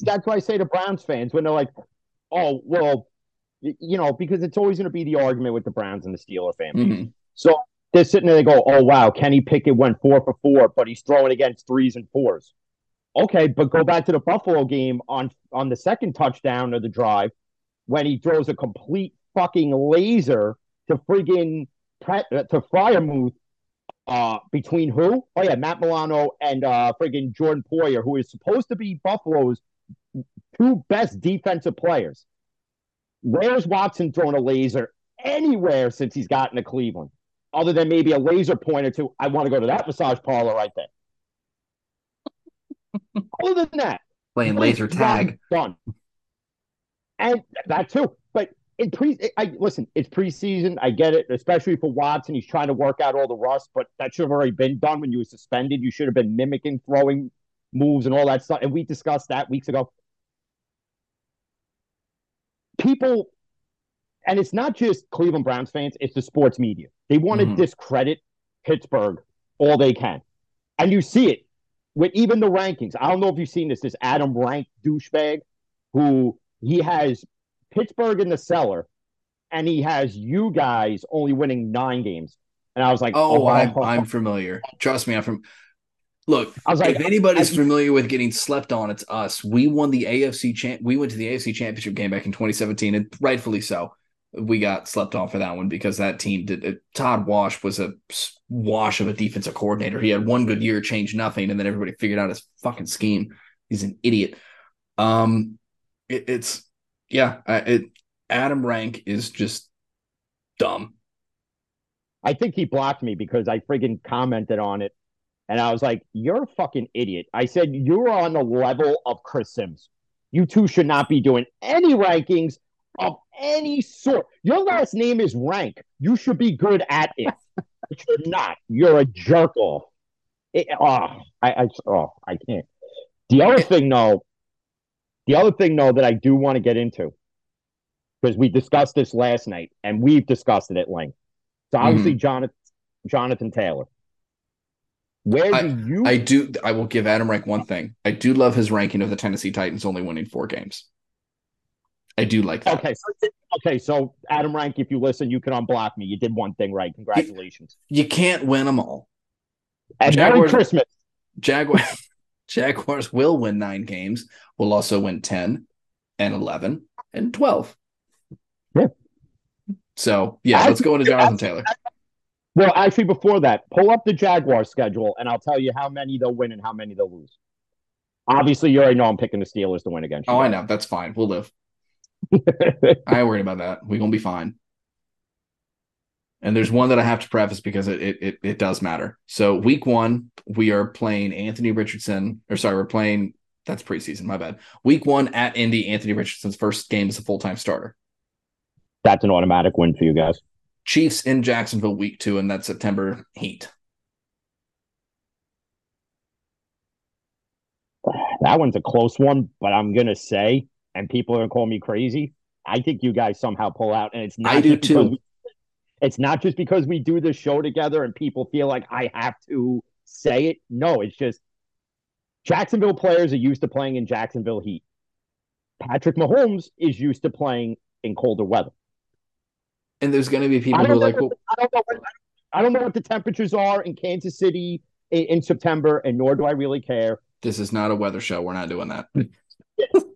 That's why I say to Browns fans when they're like, "Oh, well, you know," because it's always going to be the argument with the Browns and the Steeler family. Mm-hmm. So they're sitting there, they go, "Oh wow, Kenny Pickett went four for four, but he's throwing against threes and fours. Okay, but go back to the Buffalo game on on the second touchdown of the drive when he throws a complete fucking laser to friggin' to Freiermuth uh, between who? Oh yeah, Matt Milano and uh, friggin' Jordan Poyer, who is supposed to be Buffalo's two best defensive players. Where's Watson throwing a laser anywhere since he's gotten to Cleveland? Other than maybe a laser pointer to, I want to go to that massage parlor right there. Other than that, playing laser tag. Done. And that too. But in pre, I listen. It's preseason. I get it, especially for Watson. He's trying to work out all the rust, but that should have already been done when you were suspended. You should have been mimicking throwing moves and all that stuff. And we discussed that weeks ago. People, and it's not just Cleveland Browns fans; it's the sports media. They want to mm-hmm. discredit Pittsburgh all they can, and you see it with even the rankings. I don't know if you've seen this. This Adam Rank douchebag, who he has Pittsburgh in the cellar, and he has you guys only winning nine games. And I was like, "Oh, oh I'm, I'm familiar. Trust me, I'm from." Look, I was like, if anybody's I, familiar with getting slept on, it's us. We won the AFC champ. We went to the AFC Championship game back in 2017, and rightfully so. We got slept on for that one because that team did. It, Todd Wash was a wash of a defensive coordinator. He had one good year, changed nothing, and then everybody figured out his fucking scheme. He's an idiot. Um, it, it's yeah, it, Adam Rank is just dumb. I think he blocked me because I friggin' commented on it. And I was like, you're a fucking idiot. I said, you're on the level of Chris Sims. You two should not be doing any rankings of any sort. Your last name is Rank. You should be good at it. but you're not. You're a jerk off. It, oh, I, I, oh, I can't. The other thing, though, the other thing, though, that I do want to get into, because we discussed this last night and we've discussed it at length. So obviously, mm-hmm. Jonathan, Jonathan Taylor. Where I, do you? I do. I will give Adam Rank one thing. I do love his ranking of the Tennessee Titans only winning four games. I do like that. Okay, so, okay. So Adam Rank, if you listen, you can unblock me. You did one thing right. Congratulations. You, you can't win them all. And Jaguars, Merry Christmas. Jaguars. Jaguars will win nine games. Will also win ten and eleven and twelve. Yeah. So yeah, let's go into Jonathan Taylor. Well, actually, before that, pull up the Jaguar schedule, and I'll tell you how many they'll win and how many they'll lose. Obviously, you already know I'm picking the Steelers to win against. You oh. I know. That's fine. We'll live. I ain't worried about that. We're gonna be fine. And there's one that I have to preface because it, it it it does matter. So week one, we are playing Anthony Richardson, or sorry, we're playing that's preseason, my bad. Week one at Indy, Anthony Richardson's first game as a full-time starter. That's an automatic win for you guys. Chiefs in Jacksonville week two, and that September heat. That one's a close one, but I'm gonna say, and people are gonna call me crazy. I think you guys somehow pull out, and it's not. I do too. We, it's not just because we do this show together and people feel like I have to say it. No, it's just Jacksonville players are used to playing in Jacksonville heat. Patrick Mahomes is used to playing in colder weather. And there's going to be people who are like, well, I don't know. What, I don't know what the temperatures are in Kansas City in, in, September, and nor do I really care. This is not a weather show. We're not doing that.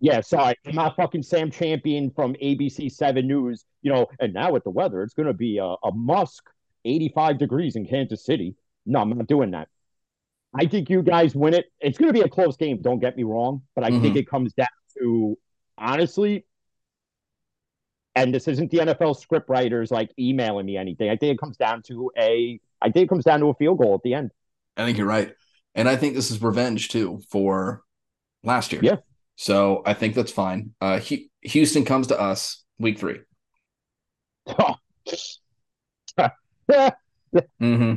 yeah, sorry. I'm not fucking Sam Champion from ABC 7 News, you know, and now with the weather, it's going to be a, a musk 85 degrees in Kansas City. No, I'm not doing that. I think you guys win it. It's going to be a close game, don't get me wrong, but I mm-hmm. think it comes down to honestly, and this isn't the NFL script writers like emailing me anything. I think it comes down to a I think it comes down to a field goal at the end. I think you're right. And I think this is revenge too for last year. Yeah. So I think that's fine. Uh Houston comes to us week 3. mm-hmm.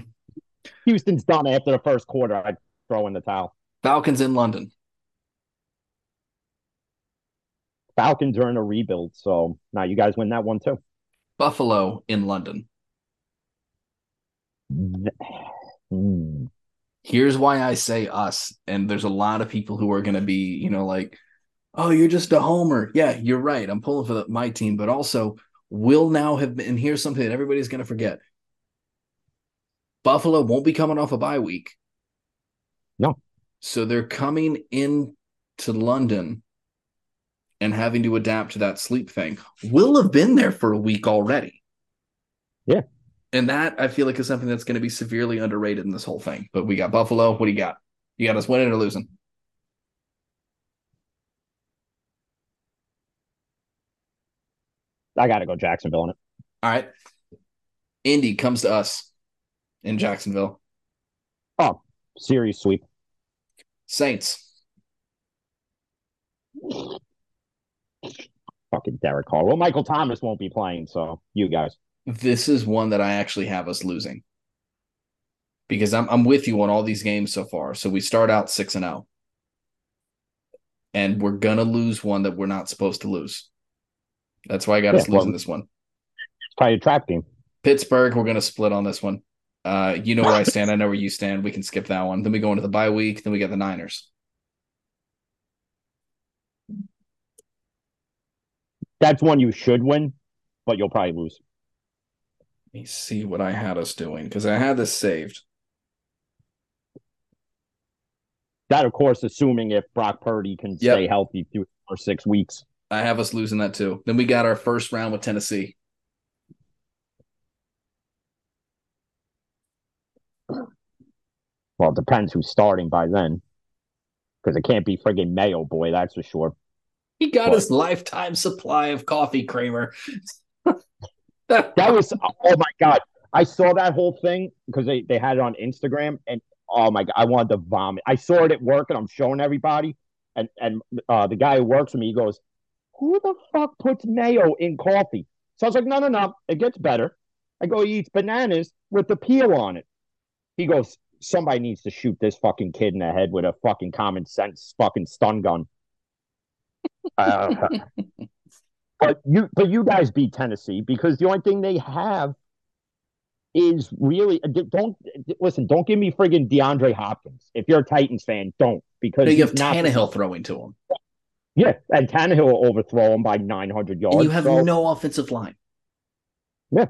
Houston's done after the first quarter. I'd throw in the towel. Falcons in London. Falcons are in a rebuild, so now you guys win that one too. Buffalo in London. Hmm. Here's why I say us. And there's a lot of people who are going to be, you know, like, oh, you're just a homer. Yeah, you're right. I'm pulling for the, my team, but also will now have been. And here's something that everybody's going to forget Buffalo won't be coming off a bye week. No. So they're coming in to London and having to adapt to that sleep thing. Will have been there for a week already. Yeah. And that I feel like is something that's going to be severely underrated in this whole thing. But we got Buffalo. What do you got? You got us winning or losing? I got to go Jacksonville in it. All right. Indy comes to us in Jacksonville. Oh, series sweep. Saints. Fucking Derek Carr. Well, Michael Thomas won't be playing, so you guys. This is one that I actually have us losing because I'm I'm with you on all these games so far. So we start out six and zero, and we're gonna lose one that we're not supposed to lose. That's why I got Yeah, us losing well- this one. It's probably a trap game. Pittsburgh, we're gonna split on this one. Uh, you know where I stand. I know where you stand. We can skip that one. Then we go into the bye week. Then we get the Niners. That's one you should win, but you'll probably lose. Let me see what I had us doing because I had this saved. That, of course, assuming if Brock Purdy can Yep. stay healthy through for six weeks. I have us losing that too. Then we got our first round with Tennessee. Well, it depends who's starting by then. Because it can't be friggin' Mayo boy, that's for sure. He got What? his lifetime supply of coffee, Kramer. That was oh my god. I saw that whole thing because they, they had it on Instagram and oh my god, I wanted to vomit. I saw it at work and I'm showing everybody. And and uh, the guy who works with me, he goes, Who the fuck puts mayo in coffee? So I was like, No, no, no, it gets better. I go, he eats bananas with the peel on it. He goes, Somebody needs to shoot this fucking kid in the head with a fucking common sense fucking stun gun. Uh, but you, but you guys beat Tennessee because the only thing they have is really don't listen. Don't give me friggin' DeAndre Hopkins. If you're a Titans fan, don't because No, you have not- Tannehill throwing to him. Yeah, and Tannehill will overthrow him by 900 yards. And you have so- no offensive line. Yeah.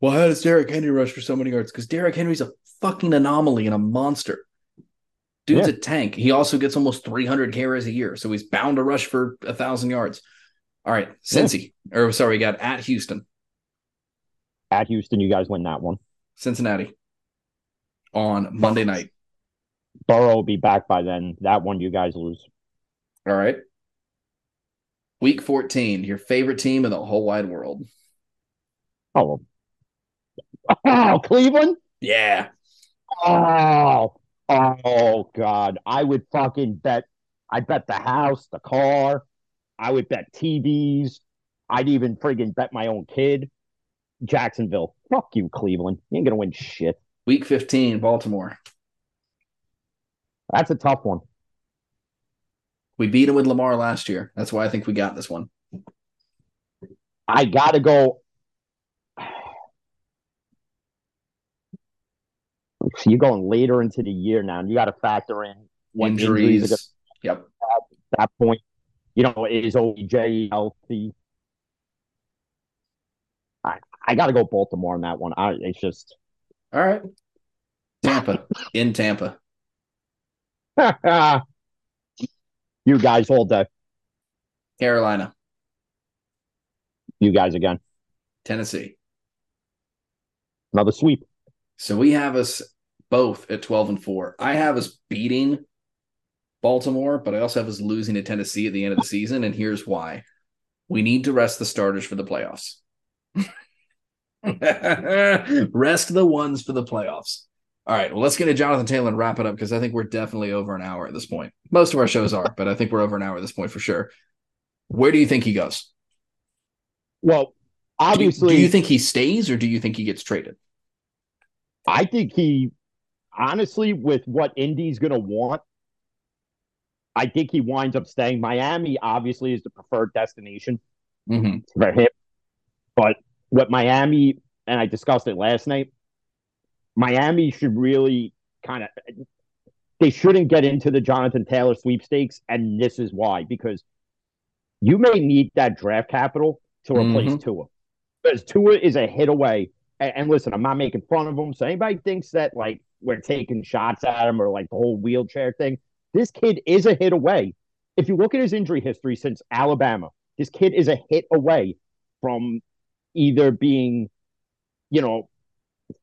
Well, how does Derrick Henry rush for so many yards? Because Derrick Henry's a fucking anomaly and a monster. Dude's Yeah. a tank. He also gets almost 300 carries a year, so he's bound to rush for a thousand yards. All right, Cincy, or sorry, we got at Houston, at Houston. You guys win that one. Cincinnati on Monday night. Burrow will be back by then. That one you guys lose. All right. Week 14, your favorite team in the whole wide world. Oh, oh, Cleveland. Yeah. Oh, oh God! I would fucking bet. I bet the house, the car. I would bet TVs. I'd even friggin' bet my own kid. Jacksonville. Fuck you, Cleveland. You ain't gonna win shit. Week 15, Baltimore. That's a tough one. We beat him with Lamar last year. That's why I think we got this one. I gotta go. So you're going later into the year now, and you got to factor in Injuries. injuries Yep. at that point. You know, is OJ healthy? I I got to go Baltimore on that one. I it's just All right. Tampa. In Tampa. you guys all day. Carolina. You guys again. Tennessee. Another sweep. So we have us both at 12 and 4. I have us beating Baltimore, but I also have us losing to Tennessee at the end of the season. And here's why we need to rest the starters for the playoffs. rest the ones for the playoffs. All right. Well, let's get to Jonathan Taylor and wrap it up because I think we're definitely over an hour at this point. Most of our shows are, but I think we're over an hour at this point for sure. Where do you think he goes? Well, Do you- obviously, do you think he stays or do you think he gets traded? I think he, honestly, with what Indy's going to want, I think he winds up staying. Miami, obviously, is the preferred destination Mm-hmm. for him. But what Miami, and I discussed it last night, Miami should really kind of, they shouldn't get into the Jonathan Taylor sweepstakes, and this is why because you may need that draft capital to replace mm-hmm. Tua because Tua is a hit away. And, and, listen, I'm not making fun of him. So anybody thinks that like we're taking shots at him or like the whole wheelchair thing, this kid is a hit away. If you look at his injury history since Alabama, this kid is a hit away from either being, you know,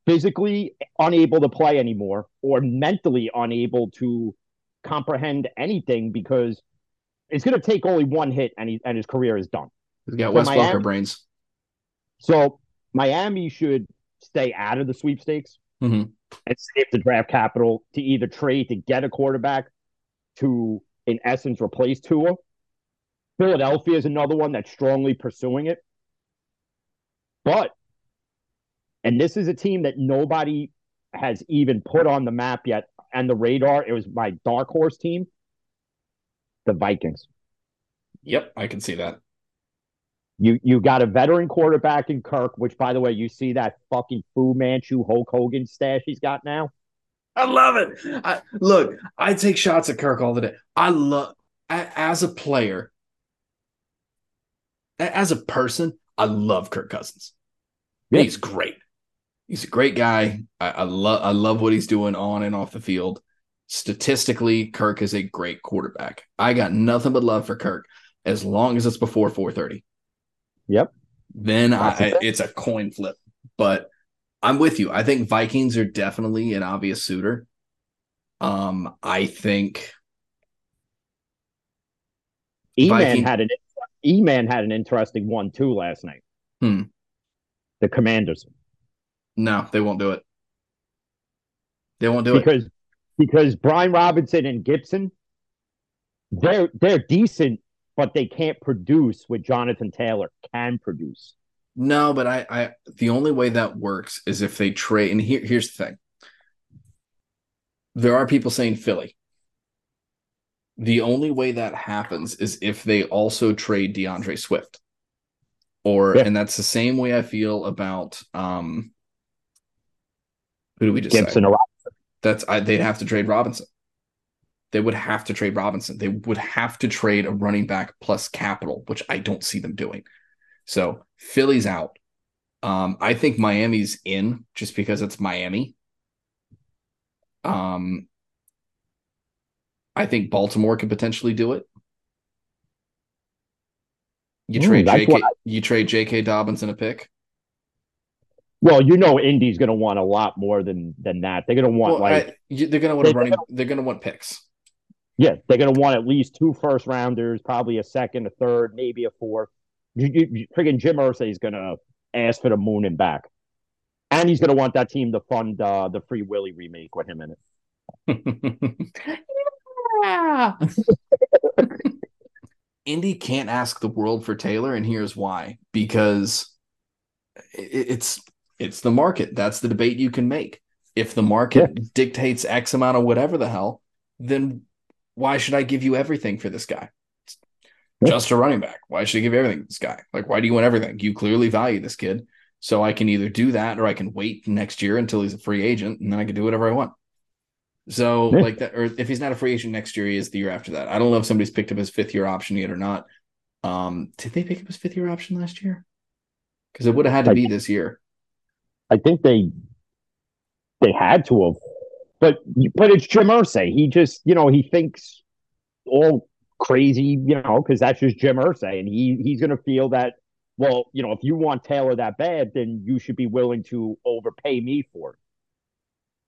physically unable to play anymore or mentally unable to comprehend anything because it's going to take only one hit and, he, and his career is done. He's got Wes Welker brains. So Miami should stay out of the sweepstakes mm-hmm. and save the draft capital to either trade to get a quarterback to, in essence, replace Tua. Philadelphia is another one that's strongly pursuing it. But, and this is a team that nobody has even put on the map yet and the radar. It was my dark horse team, the Vikings. Yep, I can see that. You you got a veteran quarterback in Kirk, which by the way, you see that fucking Fu Manchu Hulk Hogan stash he's got now. I love it. I, look, I take shots at Kirk all the day. I love as a player, as a person, I love Kirk Cousins. Yeah. He's great. He's a great guy. I, I love I love what he's doing on and off the field. Statistically, Kirk is a great quarterback. I got nothing but love for Kirk as long as it's before 430. Yep. Then I, it's a coin flip. But I'm with you. I think Vikings are definitely an obvious suitor. Um, I think E Man had an E Man had an interesting one too last night. Hmm. The Commanders. No, they won't do it. They won't do because, it because because Brian Robinson and Gibson, they're they're decent but they can't produce what Jonathan Taylor can produce. No, but I, I the only way that works is if they trade. And here, here's the thing: there are people saying Philly. The only way that happens is if they also trade D'Andre Swift, or yeah. and that's the same way I feel about um. Who do we just Gibson say? or Robinson? That's I, they'd have to trade Robinson they would have to trade Robinson. They would have to trade a running back plus capital, which I don't see them doing. So Philly's out. Um, I think Miami's in just because it's Miami. Um, I think Baltimore could potentially do it. You trade mm, JK, I... you trade J.K. Dobbins in a pick. Well, you know, Indy's going to want a lot more than than that. They're going to want well, like I, they're going to want running. They're going to want picks. Yeah, they're going to want at least two first rounders, probably a second, a third, maybe a fourth. You, you, freaking Jim Irsay is going to ask for the moon and back, and he's going to want that team to fund uh, the Free Willy remake with him in it. yeah. Indy can't ask the world for Taylor, and here's why: because it's it's the market. That's the debate you can make. If the market yeah. dictates X amount of whatever the hell, then why should I give you everything for this guy? just a running back. Why should I give everything to this guy? Like, why do you want everything? You clearly value this kid. So I can either do that or I can wait next year until he's a free agent and then I can do whatever I want. So, yeah. like that, or if he's not a free agent next year, he is the year after that. I don't know if somebody's picked up his fifth year option yet or not. Um, did they pick up his fifth year option last year? Because it would have had to be this year. I think they they had to have but but it's Jim Irsay. He just you know he thinks all crazy, you know, because that's just Jim Irsay, and he he's going to feel that. Well, you know, if you want Taylor that bad, then you should be willing to overpay me for it.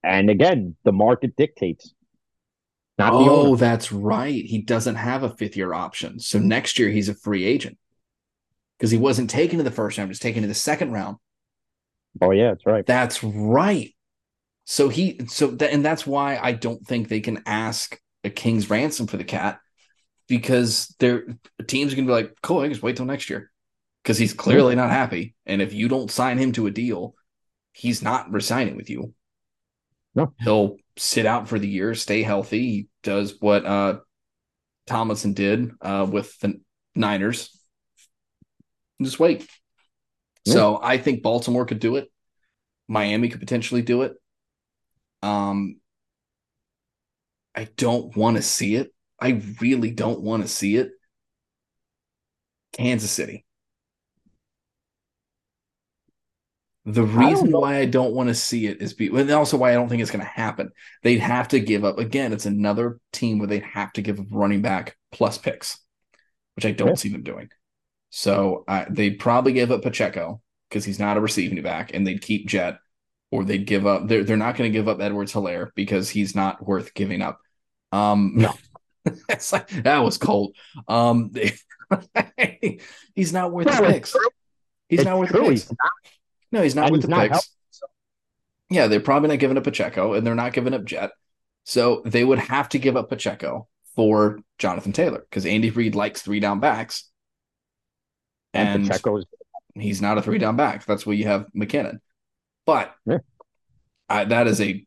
And again, the market dictates. Not oh, that's right. He doesn't have a fifth year option. So next year he's a free agent because he wasn't taken to the first round, he was taken to the second round. Oh, yeah, that's right. That's right. So he so that and that's why I don't think they can ask a king's ransom for the cat because their teams are gonna be like, cool, I just wait till next year. Because he's clearly not happy. And if you don't sign him to a deal, he's not resigning with you. No. He'll sit out for the year, stay healthy. He does what uh Tomlinson did uh with the Niners. Just wait. Yeah. So I think Baltimore could do it. Miami could potentially do it. Um, I don't want to see it. I really don't want to see it. Kansas City. The reason why I don't want to see it is be, and also why I don't think it's going to happen. They'd have to give up again. It's another team where they'd have to give up running back plus picks, which I don't yeah. see them doing. So uh, they'd probably give up Pacheco because he's not a receiving back, and they'd keep Jet, or they'd give up. They're they're not going to give up Edwards Helaire because he's not worth giving up. Um, no, it's like that was cold. Um, he's not worth the picks. He's it's not worth true. the picks. No, he's not and with he's the not picks. Yeah, they're probably not giving up Pacheco, and they're not giving up Jet. So they would have to give up Pacheco for Jonathan Taylor because Andy Reid likes three down backs. And, and he's not a three down back. That's where you have McKinnon. But yeah. I, that is a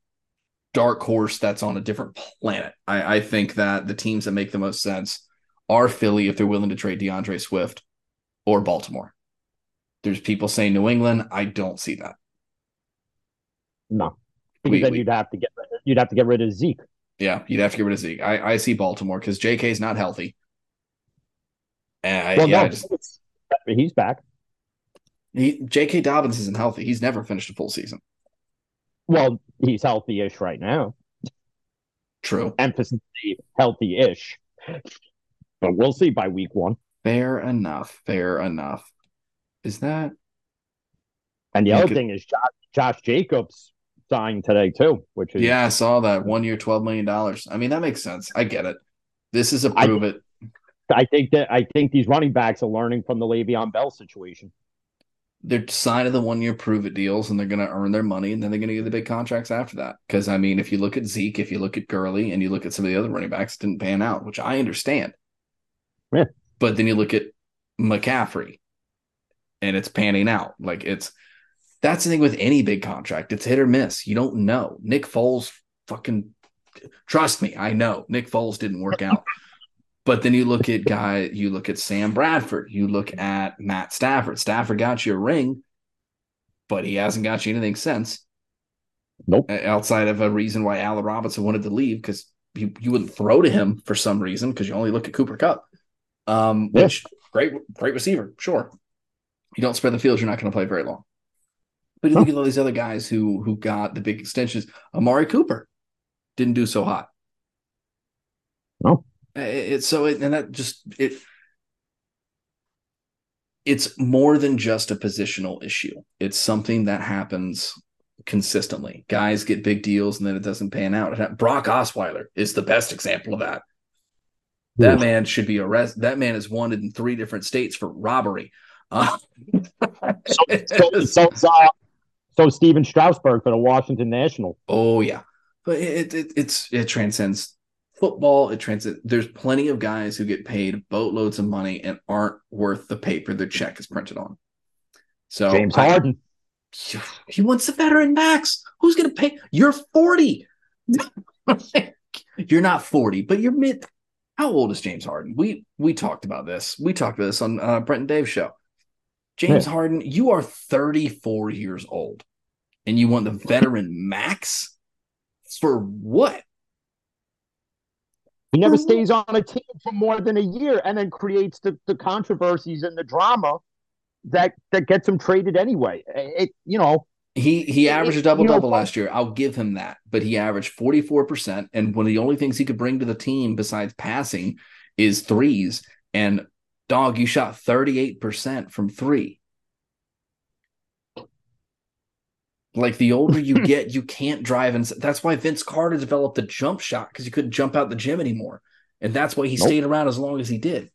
dark horse that's on a different planet. I, I think that the teams that make the most sense are Philly if they're willing to trade D'Andre Swift or Baltimore. There's people saying New England. I don't see that. No, because we, then we, you'd have to get you'd have to get rid of Zeke. Yeah, you'd have to get rid of Zeke. I, I see Baltimore because J.K. is not healthy. And I, well, yeah, no, just, he's back. He J.K. Dobbins isn't healthy. He's never finished a full season. Well, he's healthy-ish right now. True. Emphasis healthy-ish. But we'll see by week one. Fair enough. Fair enough. Is that? And the other could... thing is Josh, Josh Jacobs signed today too, which is yeah, I saw that one year, twelve million dollars. I mean, that makes sense. I get it. This is a prove I, it. I think that I think these running backs are learning from the Le'Veon Bell situation. They're signing the one year prove it deals, and they're going to earn their money, and then they're going to get the big contracts after that. Because I mean, if you look at Zeke, if you look at Gurley, and you look at some of the other running backs, didn't pan out, which I understand. Yeah. But then you look at McCaffrey, and it's panning out. Like it's that's the thing with any big contract. It's hit or miss. You don't know. Nick Foles fucking trust me, I know. Nick Foles didn't work out. but then you look at guy, you look at Sam Bradford, you look at Matt Stafford. Stafford got you a ring, but he hasn't got you anything since. Nope. Outside of a reason why Allen Robinson wanted to leave because you, you wouldn't throw to him for some reason because you only look at Cooper Kupp, Um, yeah. which great, great receiver, sure you don't spread the field, you're not going to play very long. But you look at all these other guys who who got the big extensions. Amari Cooper didn't do so hot. No, it's so it, and that just it. It's more than just a positional issue. It's something that happens consistently. Guys get big deals and then it doesn't pan out. Brock Osweiler is the best example of that. That man should be arrested. That man is wanted in three different states for robbery. Uh, so, so, so, so, so Stephen Strasburg for the Washington National. Oh yeah, but it, it it's it transcends football. It transcends. There's plenty of guys who get paid boatloads of money and aren't worth the paper their check is printed on. So James Harden, I, he wants the veteran max. Who's going to pay? You're 40. you're not 40, but you're mid. How old is James Harden? We we talked about this. We talked about this on uh, Brent and Dave's show. James yeah. Harden, you are 34 years old and you want the veteran max for what? He never mm-hmm. stays on a team for more than a year and then creates the, the controversies and the drama that that gets him traded anyway. It you know he he averaged a double double last year. I'll give him that, but he averaged forty four percent, and one of the only things he could bring to the team besides passing is threes. And Dog, you shot 38% from three. Like the older you get, you can't drive. And that's why Vince Carter developed the jump shot because he couldn't jump out the gym anymore. And that's why he nope. stayed around as long as he did.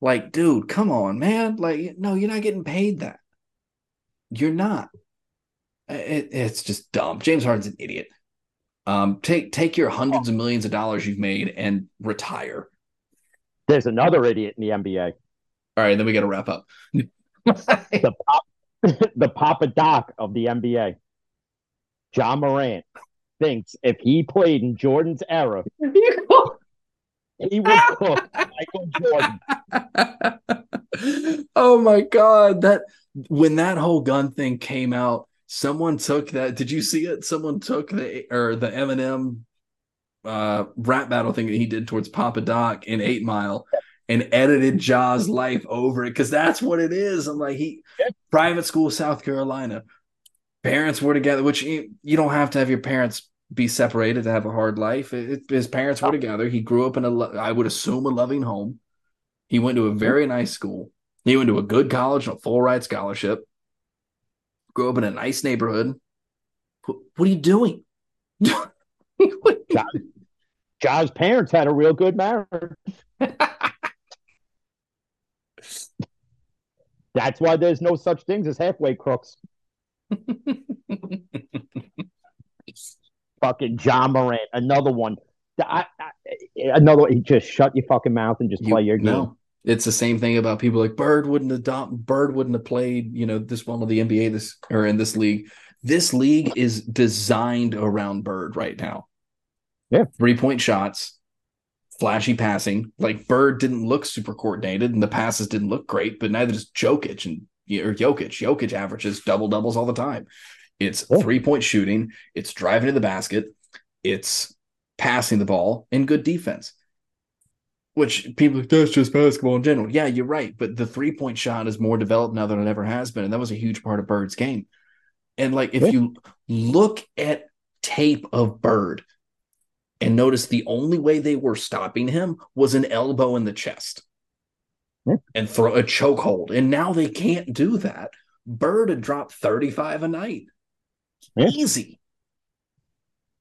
Like, dude, come on, man. Like, no, you're not getting paid that. You're not. It, it's just dumb. James Harden's an idiot. Um, take take your hundreds of millions of dollars you've made and retire. There's another idiot in the NBA. All right, then we got to wrap up. the, pop, the Papa Doc of the NBA, Ja Morant, thinks if he played in Jordan's era, he would cook Michael Jordan. Oh my god! That when that whole gun thing came out, someone took that. Did you see it? Someone took the or the Eminem uh, rap battle thing that he did towards Papa Doc in Eight Mile and edited Ja's life over it because that's what it is. I'm like, he private school, South Carolina, parents were together, which you, you don't have to have your parents be separated to have a hard life. It, his parents were oh. together. He grew up in a, I would assume, a loving home. He went to a mm-hmm. very nice school. He went to a good college and a full ride scholarship. Grew up in a nice neighborhood. What, what are you doing? Ja's parents had a real good marriage. That's why there's no such things as halfway crooks. fucking Ja Morant, another one. I, I, another one. Just shut your fucking mouth and just play your game. No, it's the same thing about people like Bird wouldn't have Bird wouldn't have played. You know, this one of the NBA this or in this league. This league is designed around Bird right now. Yeah, three point shots, flashy passing. Like Bird didn't look super coordinated, and the passes didn't look great, but neither does Jokic and or Jokic. Jokic averages double doubles all the time. It's oh. three point shooting, it's driving to the basket, it's passing the ball, and good defense. Which people that's just basketball in general. Yeah, you're right. But the three point shot is more developed now than it ever has been. And that was a huge part of Bird's game. And like if you look at tape of Bird and notice the only way they were stopping him was an elbow in the chest. And throw a chokehold. And now they can't do that. Bird had dropped 35 a night. Yeah. Easy.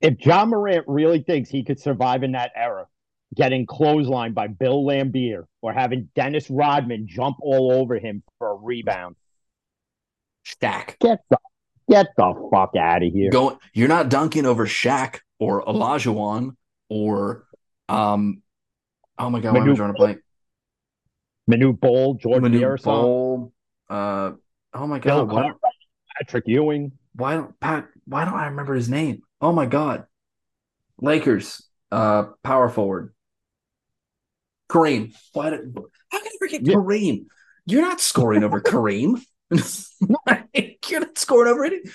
If Ja Morant really thinks he could survive in that era, getting clotheslined by Bill Laimbeer or having Dennis Rodman jump all over him for a rebound, Shaq, get the get the fuck out of here. Go, you're not dunking over Shaq or Olajuwon or um, oh my god, Manute, I'm drawing a blank. Manute Bol, Jordan Manute Bol, uh, oh my god, Patrick Ewing why don't Pat? Why don't I remember his name? Oh my god, Lakers, uh, power forward, Kareem. Why did? How can I forget yeah. Kareem? You're not scoring over Kareem. You're not scoring over it.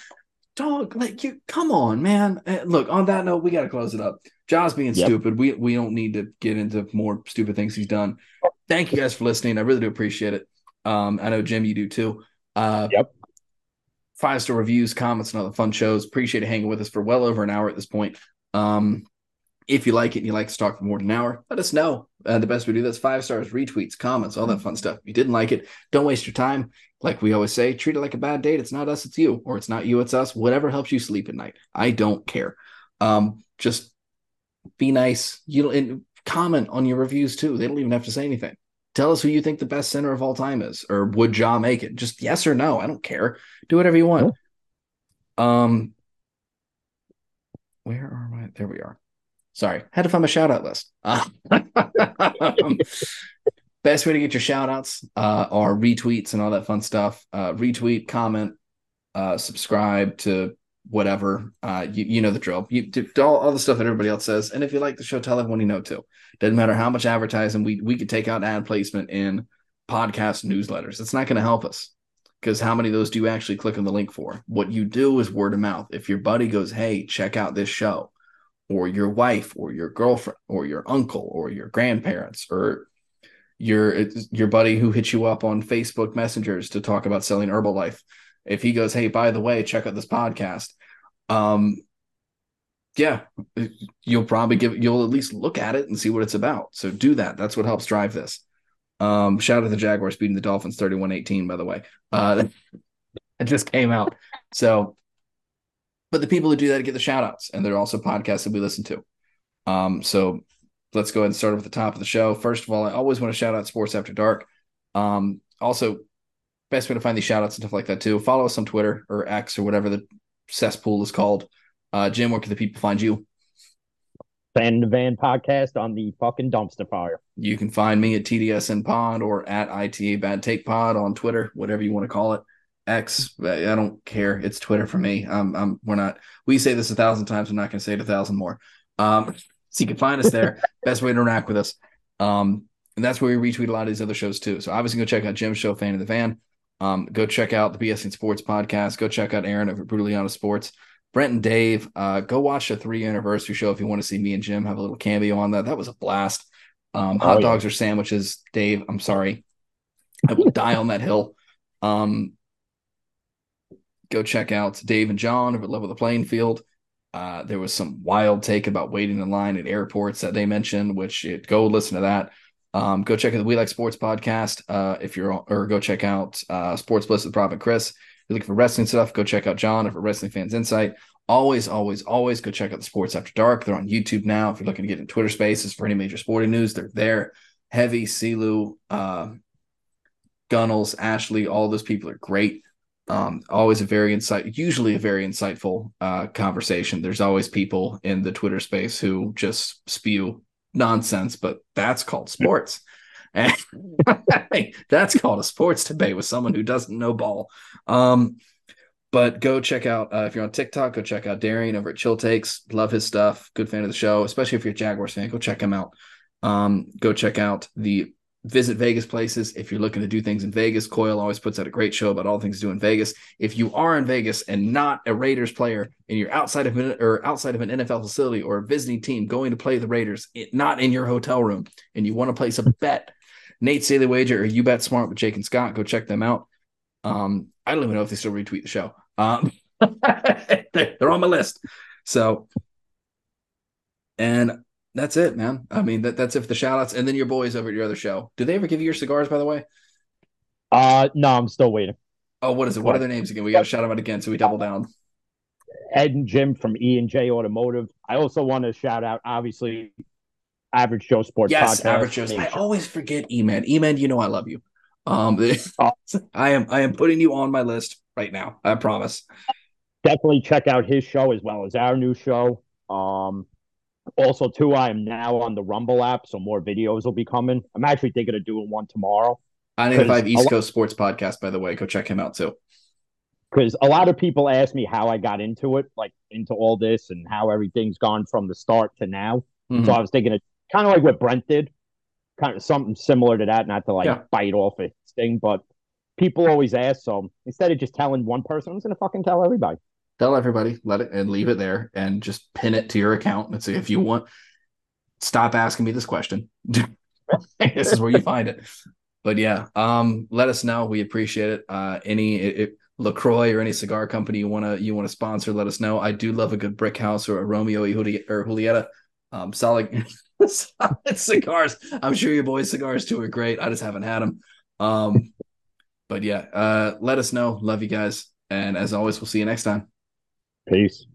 Dog, like you, come on, man. Eh, look, on that note, we got to close it up. Ja's being yep. stupid. We we don't need to get into more stupid things he's done. Thank you guys for listening. I really do appreciate it. Um, I know Jim, you do too. Uh, yep five star reviews, comments, and other fun shows. Appreciate it hanging with us for well over an hour at this point. Um, if you like it and you like to talk for more than an hour, let us know. Uh, the best we do that's five stars, retweets, comments, all that fun stuff. If you didn't like it, don't waste your time. Like we always say, treat it like a bad date. It's not us, it's you, or it's not you, it's us. Whatever helps you sleep at night. I don't care. Um, just be nice. You and comment on your reviews too. They don't even have to say anything. Tell us who you think the best center of all time is, or would Ja make it? Just yes or no. I don't care. Do whatever you want. Um, where are my? There we are. Sorry, had to find my shout out list. Uh, best way to get your shout outs uh, are retweets and all that fun stuff. Uh, retweet, comment, uh, subscribe to whatever. Uh, you, you know the drill. You do all, all the stuff that everybody else says. And if you like the show, tell everyone you know too. Doesn't matter how much advertising we we could take out ad placement in podcast newsletters. It's not going to help us because how many of those do you actually click on the link for? What you do is word of mouth. If your buddy goes, "Hey, check out this show," or your wife, or your girlfriend, or your uncle, or your grandparents, or your your buddy who hits you up on Facebook messengers to talk about selling Herbalife if he goes, hey, by the way, check out this podcast, um, yeah, you'll probably give you'll at least look at it and see what it's about. So do that. That's what helps drive this. Um, shout out to the Jaguars beating the Dolphins 31-18, by the way. Uh it just came out. So but the people who do that get the shout outs, and they're also podcasts that we listen to. Um, so let's go ahead and start with the top of the show. First of all, I always want to shout out Sports After Dark. Um, also, best way to find these shout outs and stuff like that too. Follow us on Twitter or X or whatever the cesspool is called. Uh, Jim, where can the people find you? Fan the Van podcast on the fucking dumpster fire. You can find me at TDSN Pod or at ITA Bad Take Pod on Twitter, whatever you want to call it. X, I don't care. It's Twitter for me. Um, I'm we're not. We say this a thousand times. I'm not going to say it a thousand more. Um, so you can find us there. Best way to interact with us. Um, and that's where we retweet a lot of these other shows too. So obviously go check out Jim's show, Fan of the Van. Um, go check out the BSN Sports podcast. Go check out Aaron over Brutally Honest Sports. Brent and Dave, uh, go watch the three anniversary show if you want to see me and Jim have a little cameo on that. That was a blast. Um, hot oh, yeah. dogs or sandwiches, Dave. I'm sorry, I will die on that hill. Um, go check out Dave and John over at Level the Playing Field. Uh, there was some wild take about waiting in line at airports that they mentioned, which it, go listen to that. Um, go check out the We Like Sports podcast uh, if you're, or go check out uh, Sports Bliss with Prophet Chris. If you're looking for wrestling stuff, go check out John for Wrestling Fans Insight. Always, always, always go check out the Sports After Dark. They're on YouTube now. If you're looking to get in Twitter Spaces for any major sporting news, they're there. Heavy, Silu, uh, Gunnels, Ashley, all those people are great. Um, always a very insight, usually a very insightful uh, conversation. There's always people in the Twitter space who just spew nonsense, but that's called sports. And that's called a sports debate with someone who doesn't know ball. Um, but go check out uh, if you're on TikTok, go check out Darian over at Chill Takes. Love his stuff. Good fan of the show, especially if you're a Jaguars fan. Go check him out. Um, go check out the visit Vegas places. If you're looking to do things in Vegas, Coil always puts out a great show about all things to do in Vegas. If you are in Vegas and not a Raiders player and you're outside of an, or outside of an NFL facility or a visiting team going to play the Raiders, not in your hotel room, and you want to place a bet, Nate's Daily Wager or You Bet Smart with Jake and Scott, go check them out. Um, I don't even know if they still retweet the show. Um, they're on my list. So, and that's it, man. I mean, that, that's if the shout outs. And then your boys over at your other show. Do they ever give you your cigars, by the way? Uh, no, I'm still waiting. Oh, what is it? What, are their names again? We got to shout them out again so we double down. Ed and Jim from E and J Automotive. I also want to shout out, obviously, Average Joe Sports yes, Podcast. Average Joe. I always forget E-Man. E-Man, you know I love you. Um, I am I am putting you on my list right now. I promise. Definitely check out his show as well as our new show. Um, also, too, I am now on the Rumble app, so more videos will be coming. I'm actually thinking of doing one tomorrow. I think five East Coast Sports Podcast, by the way. Go check him out too. Because a lot of people ask me how I got into it, like into all this and how everything's gone from the start to now. Mm-hmm. So I was thinking of kind of like what Brent did, kind of something similar to that, not to like yeah. bite off a thing, but people always ask. So instead of just telling one person, I'm just gonna fucking tell everybody tell everybody, let it and leave it there and just pin it to your account and say, if you want, stop asking me this question. this is where you find it. But yeah, um, let us know. We appreciate it. Uh, any it, Lacroix or any cigar company you wanna you wanna sponsor, let us know. I do love a good brick house or a Romeo or Julieta. Um, solid, solid cigars. I'm sure your boys' cigars too are great. I just haven't had them. Um, but yeah, uh, let us know. Love you guys. And as always, we'll see you next time. Peace.